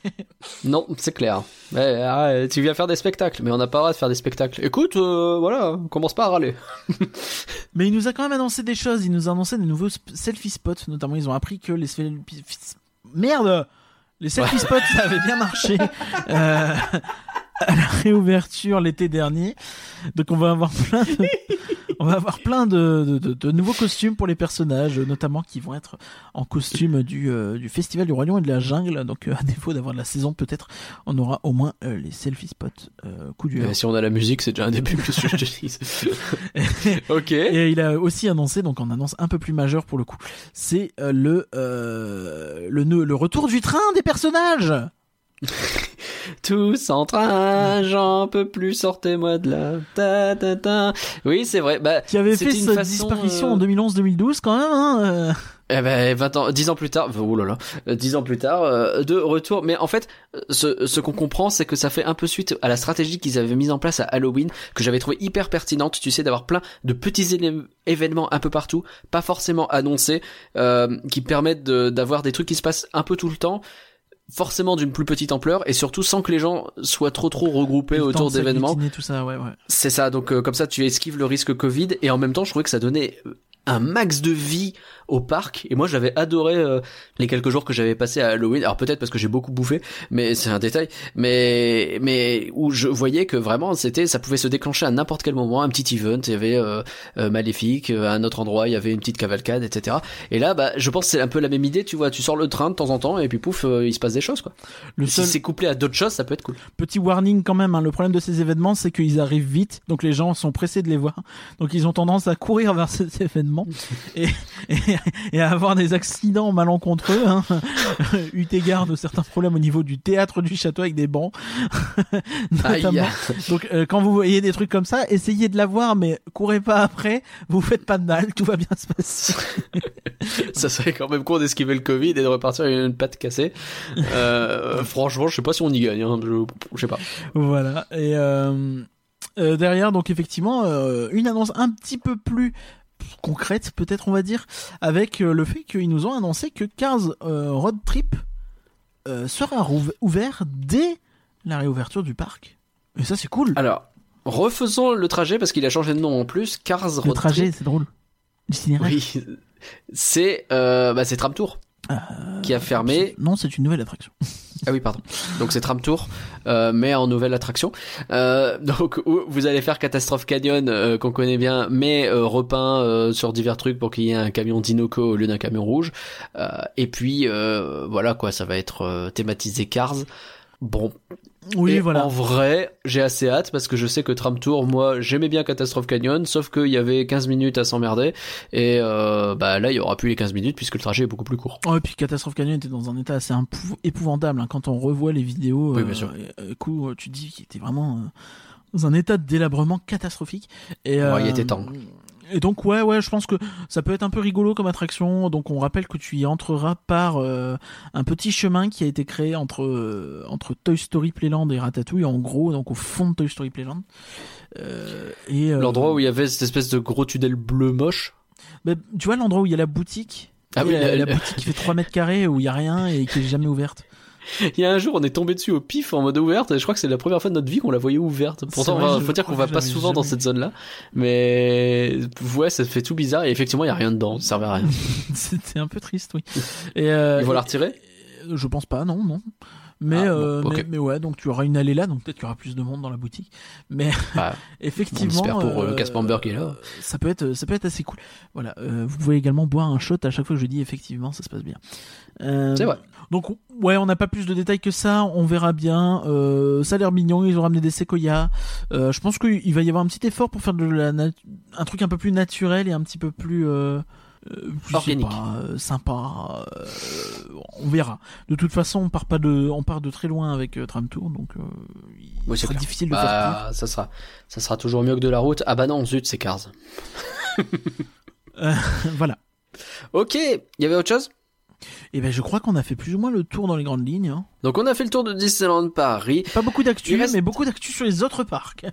Non, c'est clair. Ouais, ah, tu viens faire des spectacles, mais on n'a pas le droit de faire des spectacles. Écoute, euh, voilà, commence pas à râler. Mais il nous a quand même annoncé des choses. Il nous a annoncé des nouveaux selfie spots. Notamment, ils ont appris que les selfie... Merde Les selfie spots, ça avait bien marché euh, à la réouverture l'été dernier. Donc, on va avoir plein de... On va avoir plein de, de, de- de nouveaux costumes pour les personnages, notamment qui vont être en costume du, euh, du Festival du Roi Lion et de la Jungle. Donc, euh, à défaut d'avoir de la saison, peut-être, on aura au moins euh, les selfie spots. Euh, coup du si on a la musique, c'est déjà un début, que je ok. Et il a aussi annoncé, donc en annonce un peu plus majeure pour le coup, c'est euh, le, euh, le le retour du train des personnages. Tous en train, j'en peux plus, sortez-moi de là. Ta, ta, ta. Oui, c'est vrai. Bah, Qui avait fait sa façon, disparition euh, en 2011-2012 quand même. Hein, euh. Eh ben, 20 ans, 10 ans plus tard, oh là là, euh, 10 ans plus tard, euh, de retour. Mais en fait, euh, ce, ce qu'on comprend, c'est que ça fait un peu suite à la stratégie qu'ils avaient mise en place à Halloween, que j'avais trouvé hyper pertinente, tu sais, d'avoir plein de petits événements un peu partout, pas forcément annoncés, euh, qui permettent de- d'avoir des trucs qui se passent un peu tout le temps, forcément d'une plus petite ampleur, et surtout sans que les gens soient trop trop regroupés Le autour d'événements. ouais, ouais. C'est ça, donc euh, comme ça tu esquives le risque Covid et en même temps je trouvais que ça donnait euh, un max de vie au parc. Et moi j'avais adoré euh, les quelques jours que j'avais passé à Halloween. Alors peut-être parce que j'ai beaucoup bouffé mais c'est un détail. Mais mais où je voyais que vraiment c'était ça pouvait se déclencher à n'importe quel moment. Un petit event il y avait euh, euh, Maléfique à un autre endroit il y avait une petite cavalcade etc et là bah je pense que c'est un peu la même idée tu vois. Tu sors le train de temps en temps et puis pouf euh, il se passe des choses quoi. Le si seul c'est couplé à d'autres choses ça peut être cool. Petit warning quand même, hein, le problème de ces événements, c'est qu'ils arrivent vite, donc les gens sont pressés de les voir. Donc ils ont tendance à courir vers ces événements et, et, et à avoir des accidents malencontreux, hein, eu égard de certains problèmes au niveau du théâtre du château avec des bancs. Notamment. Donc euh, quand vous voyez des trucs comme ça, essayez de la voir, mais courez pas après, vous faites pas de mal, tout va bien se passer. ça serait quand même con d'esquiver le Covid et de repartir avec une patte cassée. Euh, franchement, je sais pas si on y gagne. Hein. Je, je sais pas. Voilà. Et euh, euh, derrière, donc effectivement, euh, une annonce un petit peu plus concrète, peut-être on va dire, avec euh, le fait qu'ils nous ont annoncé que Cars euh, Road Trip euh, sera ouvert dès la réouverture du parc. Et ça, c'est cool. Alors, refaisons le trajet parce qu'il a changé de nom en plus. Cars le Road trajet, Trip. c'est drôle. L'itinéraire. Oui. C'est euh, bah, c'est Tram Tour qui a fermé. Non, c'est une nouvelle attraction. Ah oui, pardon. Donc c'est Tram Tour, euh, mais en nouvelle attraction. Euh, donc où vous allez faire Catastrophe Canyon, euh, qu'on connaît bien, mais euh, repeint euh, sur divers trucs pour qu'il y ait un camion Dinoco au lieu d'un camion rouge. Euh, et puis euh, voilà quoi, ça va être euh, thématisé Cars. Bon, Oui, Et voilà. En vrai, j'ai assez hâte parce que je sais que Tram Tour, moi, j'aimais bien Catastrophe Canyon, sauf qu'il y avait 15 minutes à s'emmerder. Et euh, bah là, il y aura plus les 15 minutes puisque le trajet est beaucoup plus court. Oh, et puis Catastrophe Canyon était dans un état assez épouvantable hein, quand on revoit les vidéos. Oui, bien sûr. euh, coup, tu te dis qu'il était vraiment euh, dans un état de délabrement catastrophique. Et, Ouais, il euh, était temps. Et donc ouais ouais, je pense que ça peut être un peu rigolo comme attraction. Donc on rappelle que tu y entreras par euh, un petit chemin qui a été créé entre euh, entre Toy Story Playland et Ratatouille en gros, donc au fond de Toy Story Playland. Euh, et euh, L'endroit où il y avait cette espèce de gros tunnel bleu moche. bah, tu vois l'endroit où il y a la boutique? Ah oui, la la- boutique qui fait 3 mètres carrés où il y a rien et qui est jamais ouverte. Il y a un jour, on est tombé dessus au pif en mode ouverte, et je crois que c'est la première fois de notre vie qu'on la voyait ouverte. Pourtant, vrai, va- faut dire qu'on va pas souvent dans cette zone-là. Mais ouais, ça fait tout bizarre, et effectivement, il y a rien dedans, ça servait à rien. C'était un peu triste, oui. Et, euh, Ils vont la et- retirer Je pense pas, non, non. Mais, Ah, bon, euh, mais, mais ouais, donc tu auras une allée là, donc peut-être qu'il y aura plus de monde dans la boutique. Mais Bah, effectivement, on pour, euh, euh, Casper qui est là. Ça peut être, ça peut être assez cool. Voilà, euh, vous pouvez également boire un shot à chaque fois que je dis effectivement, ça se passe bien. Euh, C'est vrai. Donc ouais, on n'a pas plus de détails que ça, on verra bien. Euh, ça a l'air mignon, ils ont ramené des séquoias. Euh, je pense qu'il va y avoir un petit effort pour faire de la nat- un truc un peu plus naturel et un petit peu plus euh, euh, Organique. pas, euh, sympa. euh, on verra. De toute façon, on part pas de, on part de très loin avec euh, Tram Tour, donc euh, il sera clair. difficile de faire. Bah, ça sera, ça sera toujours mieux que de la route. Ah bah non, zut, c'est Cars. voilà. Ok, il y avait autre chose? Et ben je crois qu'on a fait plus ou moins le tour dans les grandes lignes. hein. Donc on a fait le tour de Disneyland Paris. Pas beaucoup d'actu, reste- mais beaucoup d'actu sur les autres parcs.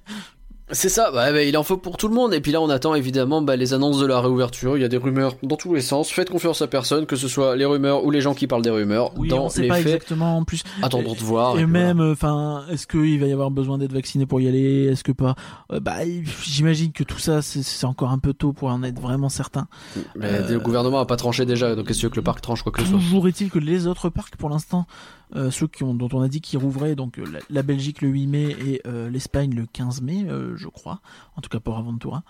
C'est ça, bah, bah, il en faut pour tout le monde. Et puis là, on attend évidemment bah, les annonces de la réouverture. Il y a des rumeurs dans tous les sens. Faites confiance à personne, que ce soit les rumeurs ou les gens qui parlent des rumeurs. Oui, dans on sait les pas faits, exactement en plus. attendons de voir. Et même, enfin, est-ce qu'il va y avoir besoin d'être vacciné pour y aller? Est-ce que pas? Euh, Bah, j'imagine que tout ça, c'est- encore un peu tôt pour en être vraiment certain. Mais le gouvernement a pas tranché déjà, donc veux que le parc tranche quoi que ce soit? Toujours est-il que les autres parcs, pour l'instant, euh, ceux qui ont, dont on a dit qu'ils rouvraient, donc euh, la, la Belgique le 8 mai et euh, l'Espagne le 15 mai, euh, je crois, en tout cas pour Aventura,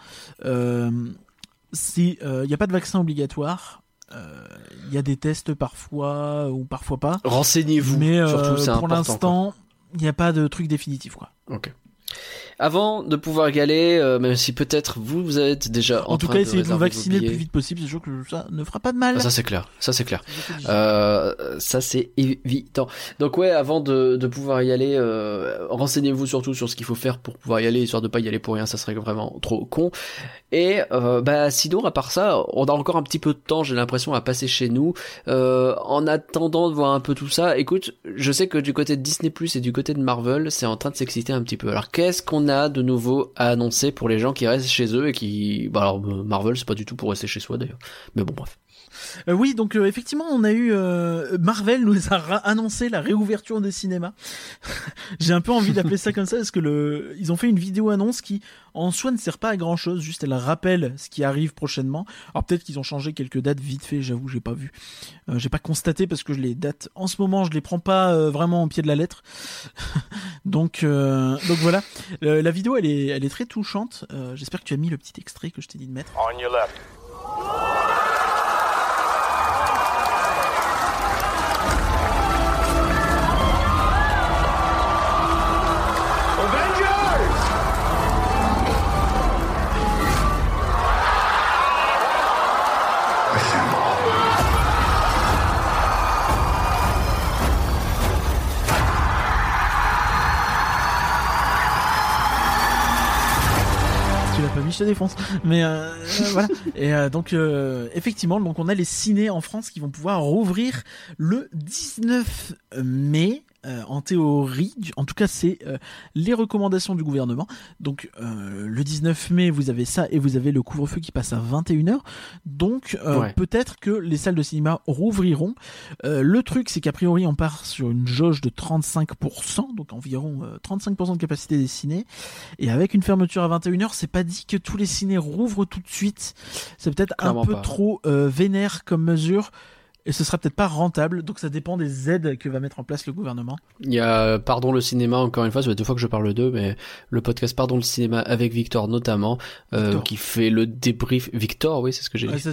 si il n'y a pas de vaccin obligatoire, il y a des tests parfois ou parfois pas, Renseignez-vous. mais surtout, pour l'instant, il n'y a pas de truc définitif, quoi. Ok. Avant de pouvoir y aller, euh, même si peut-être vous, vous êtes déjà en, En, tout train cas, essayez de vous vacciner le plus vite possible. C'est sûr que ça ne fera pas de mal. Ah, ça c'est clair, ça c'est clair. Euh, ça c'est évident. Donc ouais, avant de, de pouvoir y aller, euh, renseignez-vous surtout sur ce qu'il faut faire pour pouvoir y aller, histoire de pas y aller pour rien, ça serait vraiment trop con. Et euh, bah sinon, à part ça, on a encore un petit peu de temps, j'ai l'impression, à passer chez nous. Euh, en attendant de voir un peu tout ça, écoute, je sais que du côté de Disney Plus et du côté de Marvel, c'est en train de s'exciter un petit peu. Alors qu'est-ce qu'on de nouveau à annoncer pour les gens qui restent chez eux et qui, bah alors euh, Marvel, c'est pas du tout pour rester chez soi d'ailleurs. Mais bon bref. Euh, oui, donc euh, effectivement, on a eu euh, Marvel nous a annoncé la réouverture des cinémas. J'ai un peu envie d'appeler ça comme ça parce que ils ont fait une vidéo annonce qui en soi ne sert pas à grand chose, juste elle rappelle ce qui arrive prochainement. Alors peut-être qu'ils ont changé quelques dates vite fait, j'avoue, j'ai pas vu. J'ai pas constaté parce que je les dates en ce moment, je les prends pas vraiment au pied de la lettre. donc voilà, la vidéo elle est très touchante. J'espère que tu as mis le petit extrait que je t'ai dit de mettre. On your left. Je défonce. Mais euh, euh, voilà. Et euh, donc effectivement, donc on a les ciné en France qui vont pouvoir rouvrir le 19 mai. Euh, en théorie, en tout cas, c'est euh, les recommandations du gouvernement. Donc, euh, le 19 mai, vous avez ça et vous avez le couvre-feu qui passe à 21h. Donc, euh, Ouais. peut-être que les salles de cinéma rouvriront. Euh, le truc, c'est qu'a priori, on part sur une jauge de 35%, donc environ euh, 35% de capacité des ciné. Et avec une fermeture à 21h, c'est pas dit que tous les ciné rouvrent tout de suite. C'est peut-être un peu pas. trop euh, vénère comme mesure. Et ce sera peut-être pas rentable, donc ça dépend des aides que va mettre en place le gouvernement. Il y a euh, Pardon le cinéma, encore une fois, ça fait deux fois que je parle d'eux, mais le podcast Pardon le cinéma avec Victor notamment, euh, qui fait le débrief. Victor, oui, c'est ce que j'ai Ouais, dit. ça,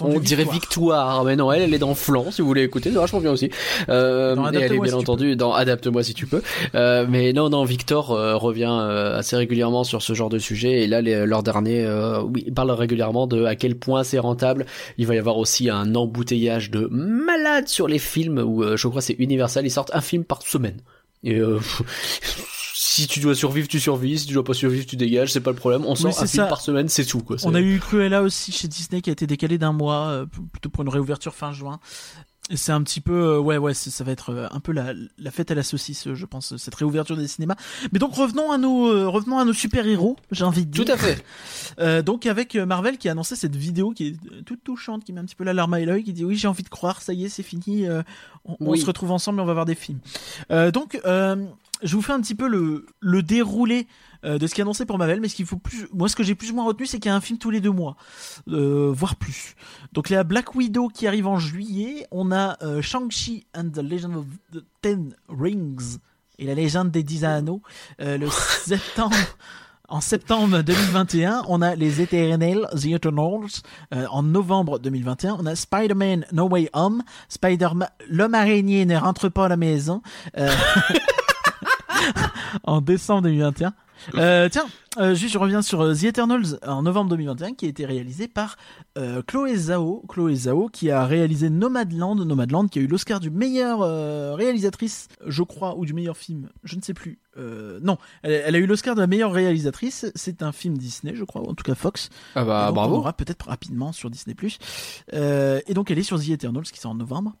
On, dirait victoire. victoire, mais non, elle, elle est dans Flan, si vous voulez écouter, c'est vachement bien aussi. Euh, Dans et elle est bien si entendu dans Adapte-moi si tu peux. Euh, mais non, non, Victor euh, revient euh, assez régulièrement sur ce genre de sujet, et là, les, leur dernier, euh, oui, il parle régulièrement de à quel point c'est rentable. Il va y avoir aussi un embouteillage de malades sur les films, où euh, je crois c'est Universal, ils sortent un film par semaine. Et euh, si tu dois survivre, tu survis. Si tu dois pas survivre, tu dégages. C'est pas le problème. On sort un film par semaine, c'est tout. Quoi. On a eu Cruella aussi chez Disney qui a été décalé d'un mois, euh, plutôt pour une réouverture fin juin. C'est un petit peu, euh, ouais, ouais, ça va être euh, un peu la, la fête à la saucisse, euh, je pense, cette réouverture des cinémas. Mais donc revenons à nos, euh, revenons à nos super héros, j'ai envie de dire. Tout à fait. Euh, donc avec Marvel qui a annoncé cette vidéo qui est toute touchante, qui met un petit peu la larme à l'œil, qui dit oui j'ai envie de croire, ça y est c'est fini, on, se retrouve ensemble et on va voir des films. Donc je vous fais un petit peu le, le déroulé euh, de ce qui est annoncé pour Marvel, mais ce qu'il faut plus, moi ce que j'ai plus ou moins retenu c'est qu'il y a un film tous les deux mois, euh, voire plus. Donc il y a Black Widow qui arrive en juillet, on a euh, Shang-Chi and the Legend of the Ten Rings et la légende des dix anneaux le septembre. En septembre 2021, on a les Eternals, The Eternals. Euh, en novembre 2021, on a Spider-Man No Way Home. Spider-Man, l'homme araignée ne rentre pas à la maison. Euh, en décembre 2021. Euh, tiens, euh, juste je reviens sur euh, The Eternals en novembre 2021 qui a été réalisé par euh, Chloé Zhao, Chloé Zhao qui a réalisé Nomadland, Nomadland qui a eu l'Oscar du meilleur réalisatrice, je crois, ou du meilleur film, je ne sais plus. Non, elle, elle a eu l'Oscar de la meilleure réalisatrice. C'est un film Disney, je crois, ou en tout cas Fox. Ah bah donc, On bravo. aura peut-être rapidement sur Disney+. Et donc elle est sur The Eternals qui sort en novembre.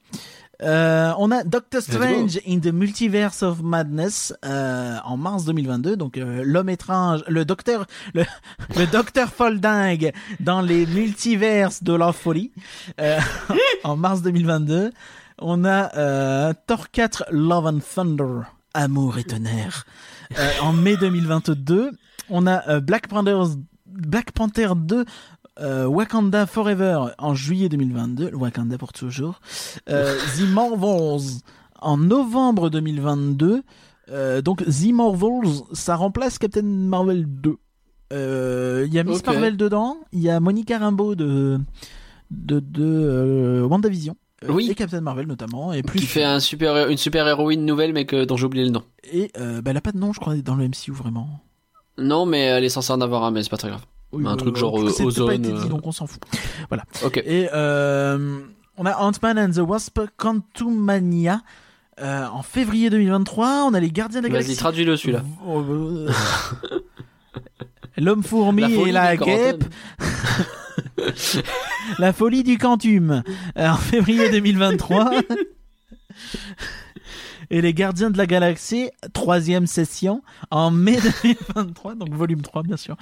Euh, on a Doctor. Strange in the Multiverse of Madness euh, en mars 2022. Donc euh, l'homme étrange, le docteur, le, le docteur Folding dans les multiverses de la folie euh, en mars 2022. On a euh, Thor 4 Love and Thunder, Amour et tonnerre euh, en mai 2022. On a Black Panther Black Panther 2 euh, Wakanda Forever en juillet 2022, Wakanda pour toujours. Euh, The Marvels en novembre 2022. Euh, donc The Marvels, ça remplace Captain Marvel 2. Euh, Il y a Miss. Marvel dedans, il y a Monica Rambeau de de, de WandaVision. Oui. Et Captain Marvel notamment. Et plus Qui fait un super, une super héroïne nouvelle, mais que, dont j'ai oublié le nom. Et bah, elle a pas de nom, je crois, dans le MCU vraiment. Non, mais elle est censée en avoir un, mais c'est pas très grave. Oui, Un euh, truc genre, euh, peut-être pas ozone, été dit, euh. donc on s'en fout. Ok. Et euh, on a Ant-Man and the Wasp Quantumania euh, en février 2023. On a les Gardiens de la Vas-y, Galaxie. traduis-le celui-là. L'homme fourmi La et la guêpe. La folie du Quantum en février 2023. Et les Gardiens de la Galaxie, troisième session, en mai 2023, donc volume 3 bien sûr.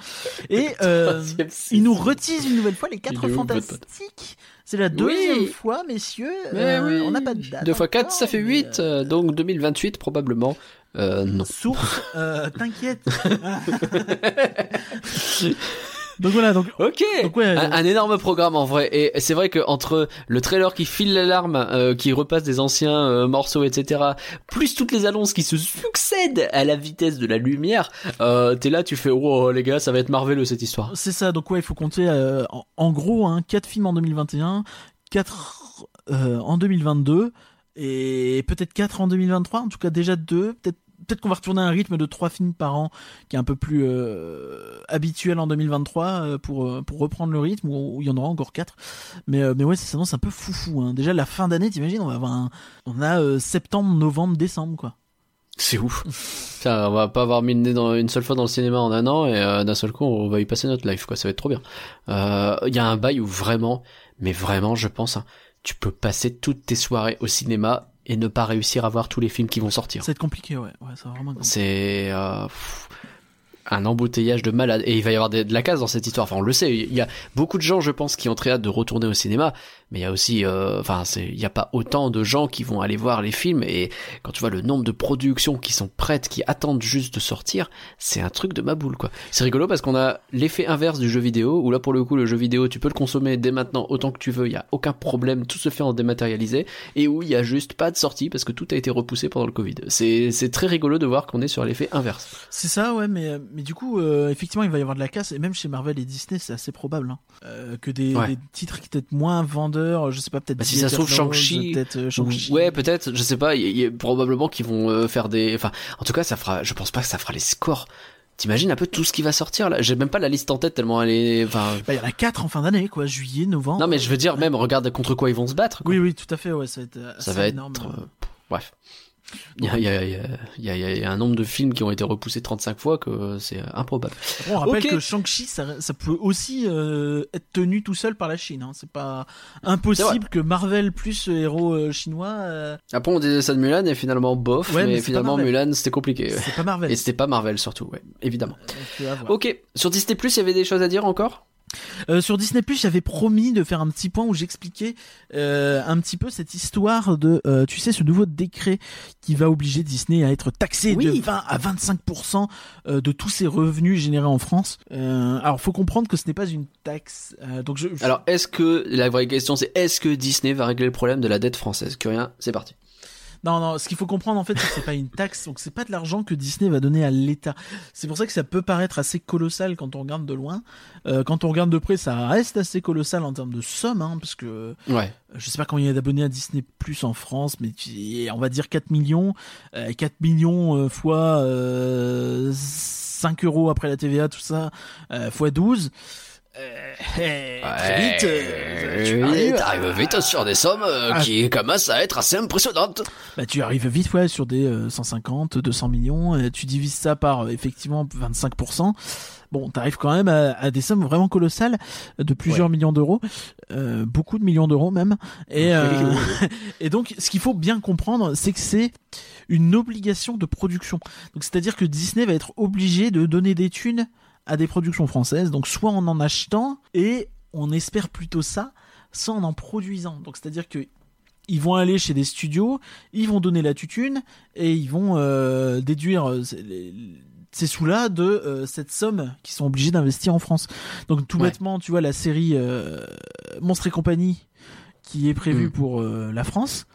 Et euh, ils nous retisent une nouvelle fois les quatre Il est où, votre pote fantastiques. C'est la deuxième Oui. fois, messieurs. Euh, oui. On n'a pas de date. 2 fois 4, encore, ça fait mais, 8, euh, euh, donc 2028 probablement. Euh, non. Source, euh, t'inquiète. donc voilà, donc Ok. Donc ouais, un, euh, un énorme programme en vrai. Et c'est vrai que entre le trailer qui file l'alarme, euh, qui repasse des anciens euh, morceaux, etc., plus toutes les annonces qui se succèdent à la vitesse de la lumière, euh, t'es là, tu fais oh les gars, ça va être marveleux cette histoire. C'est ça, donc ouais, il faut compter euh, en, en gros hein, 4 films en 2021, 4 euh, en 2022 et peut-être 4 en 2023, en tout cas déjà 2, peut-être peut-être qu'on va retourner à un rythme de 3 films par an qui est un peu plus euh, habituel en 2023 euh, pour euh, pour reprendre le rythme où, il y en aura encore 4. Mais mais ouais, c'est c'est un peu foufou hein. Déjà la fin d'année, t'imagines, on va avoir on a septembre, novembre, décembre quoi. C'est ouf. Ça, on va pas avoir mis le nez dans une seule fois dans le cinéma en un an et d'un seul coup on va y passer notre life quoi. Ça va être trop bien. Il y a un bail où vraiment, mais vraiment, je pense, hein, tu peux passer toutes tes soirées au cinéma et ne pas réussir à voir tous les films qui vont sortir. Ça va être compliqué, ouais. Ouais, va vraiment compliqué. C'est euh, pff, un embouteillage de malade et il va y avoir de la casse dans cette histoire. Enfin, on le sait. Il y a beaucoup de gens, je pense, qui ont très hâte de retourner au cinéma, mais il y a aussi, euh, enfin, il y a pas autant de gens qui vont aller voir les films et quand tu vois le nombre de productions qui sont prêtes, qui attendent juste de sortir, c'est un truc de ma boule, quoi. C'est rigolo parce qu'on a l'effet inverse du jeu vidéo où là, pour le coup, le jeu vidéo, tu peux le consommer dès maintenant autant que tu veux. Il y a aucun problème, tout se fait en dématérialisé et où il y a juste pas de sortie parce que tout a été repoussé pendant le Covid. C'est, c'est très rigolo de voir qu'on est sur l'effet inverse. C'est ça, ouais, mais, mais du coup, euh, effectivement, il va y avoir de la casse, et même chez Marvel et Disney, c'est assez probable, hein, euh, que des, Ouais. des titres qui peut-être moins vendeurs, je sais pas, peut-être. Bah, si ça se trouve, Shang-Chi- euh, Shang-Chi. Ouais, peut-être, je sais pas, il y, y probablement qu'ils vont euh, faire des enfin en tout cas, ça fera je pense pas que ça fera les scores. T'imagines un peu tout ce qui va sortir là? J'ai même pas la liste en tête tellement elle est enfin Bah, il y en a 4 en fin d'année, quoi, juillet, novembre. Non mais je veux dire même regarde contre quoi ils vont se battre. quoi. Oui, oui, tout à fait, ouais, ça va être. ça va être énorme. euh, bref. Il y a, y, y, y, un nombre de films qui ont été repoussés 35 fois que c'est improbable. On rappelle que Shang-Chi, ça, ça peut aussi euh, être tenu tout seul par la Chine. Hein. C'est pas impossible que Marvel plus euh, héros euh, chinois, euh, Après on disait ça de Mulan et finalement bof, Ouais, mais finalement. Mulan c'était compliqué. ouais. c'est pas Marvel. Et c'était pas Marvel surtout, ouais, évidemment. Donc, euh. Ok, sur Disney Plus il y avait des choses à dire encore? Euh, sur Disney Plus, j'avais promis de faire un petit point où j'expliquais euh, un petit peu cette histoire de, euh, tu sais, ce nouveau décret qui va obliger Disney à être taxé Oui. de 20 à 25 euh, de tous ses revenus générés en France. Euh, alors, faut comprendre que ce n'est pas une taxe. euh, donc, je, je- Alors, est-ce que la vraie question c'est est-ce que Disney va régler le problème de la dette française? Curien, c'est parti. Non, non. Ce qu'il faut comprendre en fait, c'est que c'est pas une taxe, donc c'est pas de l'argent que Disney va donner à l'État. C'est pour ça que ça peut paraître assez colossal quand on regarde de loin. Euh, quand on regarde de près, ça reste assez colossal en termes de somme, hein, parce que Ouais. je sais pas combien il y a d'abonnés à Disney Plus en France, mais tu- on va dire 4 millions. Euh, 4 millions euh, fois euh, 5 euros après la TVA, tout ça, euh, fois 12. Euh, très vite, euh, tu arrives, vite sur des sommes euh, Ah. qui commencent à être assez impressionnantes. bah, tu arrives vite ouais, sur des euh, 150, 200 millions. tu divises ça par euh, effectivement 25%. Bon, t'arrives quand même à, à des sommes vraiment colossales de plusieurs millions d'euros, euh, beaucoup de millions d'euros même. Et, euh, et donc, ce qu'il faut bien comprendre, c'est que c'est une obligation de production. Donc, c'est-à-dire que Disney va être obligé de donner des thunes à des productions françaises. Donc, soit en en achetant et on espère plutôt ça, soit en en produisant. Donc, c'est-à-dire que ils vont aller chez des studios, ils vont donner la tutune et ils vont euh, déduire euh, ces- les- ces sous-là de euh, cette somme qu'ils sont obligés d'investir en France. Donc tout Ouais. bêtement, tu vois la série euh, Monstres et compagnie qui est prévue Mm. pour la France,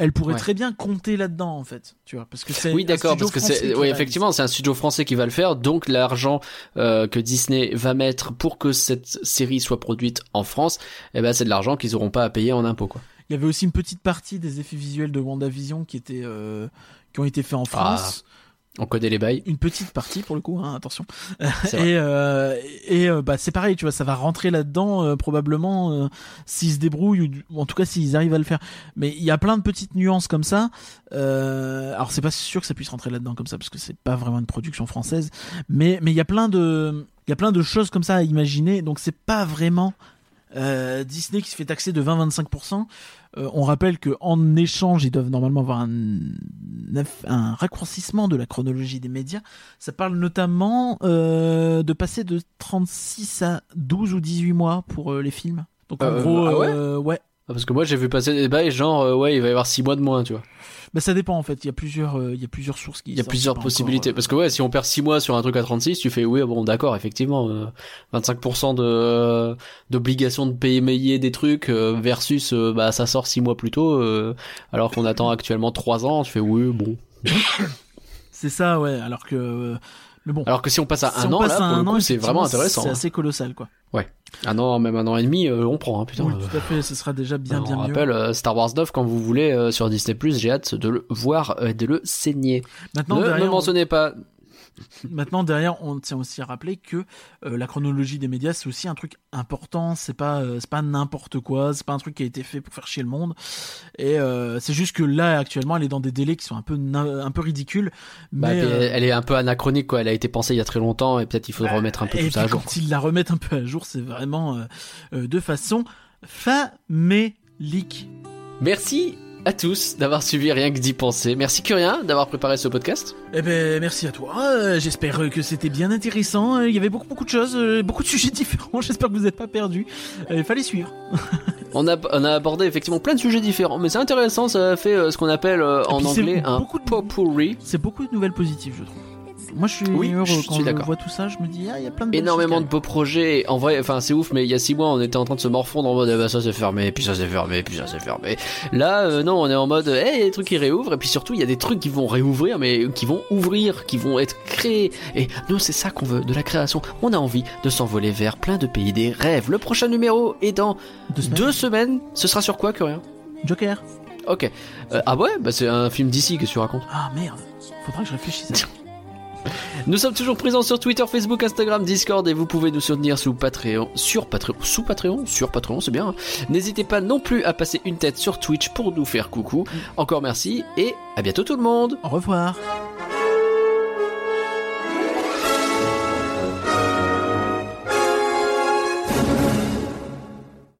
elle pourrait Ouais. très bien compter là-dedans en fait, tu vois, parce que c'est Oui, d'accord, parce que c'est, oui, effectivement, c'est un studio français qui va le faire, donc l'argent euh, que Disney va mettre pour que cette série soit produite en France, eh ben, c'est de l'argent qu'ils auront pas à payer en impôts, quoi. Il y avait aussi une petite partie des effets visuels de WandaVision qui étaient euh, qui ont été faits en France. On connaît les bails. une petite partie pour le coup, hein, attention. Et, euh, et euh, bah c'est pareil, tu vois, ça va rentrer là-dedans euh, probablement s'ils se débrouillent ou, en tout cas s'ils arrivent à le faire. Mais il y a plein de petites nuances comme ça. Alors c'est pas sûr que ça puisse rentrer là-dedans comme ça parce que c'est pas vraiment une production française. Mais mais il y a plein de il y a plein de choses comme ça à imaginer. Donc c'est pas vraiment euh, Disney qui se fait taxer de 20-25%. Euh, on rappelle que en échange, ils doivent normalement avoir un, un raccourcissement de la chronologie des médias. Ça parle notamment euh, de passer de 36 à 12 ou 18 mois pour euh, les films. Donc en Euh, gros, ah ouais euh, ouais. Ah, Parce que moi j'ai vu passer des bails genre euh, ouais il va y avoir 6 mois de moins tu vois. Bah ça dépend en fait. Il y a plusieurs, euh, il y a plusieurs sources qui. Il y a plusieurs possibilités. encore, euh, Parce que ouais si on perd 6 mois sur un truc à 36 tu fais oui bon d'accord effectivement euh, 25% de euh, d'obligation de payer des trucs euh, versus euh, bah ça sort 6 mois plus tôt euh, alors qu'on attend actuellement 3 ans tu fais oui bon. C'est ça, ouais. Alors que, euh, mais bon. Alors que si on passe à si un on an là pour le coup c'est vraiment intéressant. C'est hein. assez colossal, quoi. Un an même un an et demi euh, on prend hein, putain. oui, tout à fait. Ce sera déjà bien, on bien mieux. rappelle euh, Star Wars 9 quand vous voulez euh, sur Disney Plus, j'ai hâte de le voir et de le saigner. Maintenant, ne, ne mentionnez pas. Maintenant, derrière, on tient aussi à rappeler que euh, la chronologie des médias, c'est aussi un truc important. C'est pas, euh, c'est pas n'importe quoi. C'est pas un truc qui a été fait pour faire chier le monde. Et euh, c'est juste que là, actuellement, elle est dans des délais qui sont un peu, un peu ridicules. Bah, Mais elle est un peu anachronique quoi. Elle a été pensée il y a très longtemps et peut-être il faut bah, remettre un peu et tout ça à jour. Quand ils la remettent un peu à jour, c'est vraiment de façon famélique. Merci à tous d'avoir suivi rien que d'y penser. Merci Curien d'avoir préparé ce podcast. Eh ben, merci à toi. Euh, J'espère que c'était bien intéressant. Euh, Il y avait beaucoup, beaucoup de choses, euh, beaucoup de sujets différents. J'espère que vous n'êtes pas perdus. Euh, Il fallait suivre. On a, on a abordé effectivement plein de sujets différents, mais c'est intéressant. Ça fait euh, ce qu'on appelle euh, en anglais un de- potpourri. C'est beaucoup de nouvelles positives, je trouve. Moi, je suis Oui, heureux je quand suis je vois tout ça. Je me dis, ah, il y a plein de Énormément de beaux projets. En vrai, enfin c'est ouf, mais il y a six mois, on était en train de se morfondre en mode eh ben, ça c'est fermé, puis ça c'est fermé, puis ça c'est fermé. Là, euh, non, on est en mode hey, il y a des trucs qui réouvrent, et puis surtout il y a des trucs qui vont réouvrir, mais qui vont ouvrir, qui vont être créés. Et nous, c'est ça qu'on veut, de la création. On a envie de s'envoler vers plein de pays des rêves. Le prochain numéro est dans Deux semaines. deux semaines. Ce sera sur quoi, que rien Joker. Ok. Euh, ah ouais, bah c'est un film d'ici que tu racontes. Ah merde. Faudra que je réfléchisse. Nous sommes toujours présents sur Twitter, Facebook, Instagram, Discord et vous pouvez nous soutenir sous Patreon, sur Patreon, sous Patreon, sur Patreon, c'est bien. hein. N'hésitez pas non plus à passer une tête sur Twitch pour nous faire coucou. Encore merci et à bientôt tout le monde. Au revoir.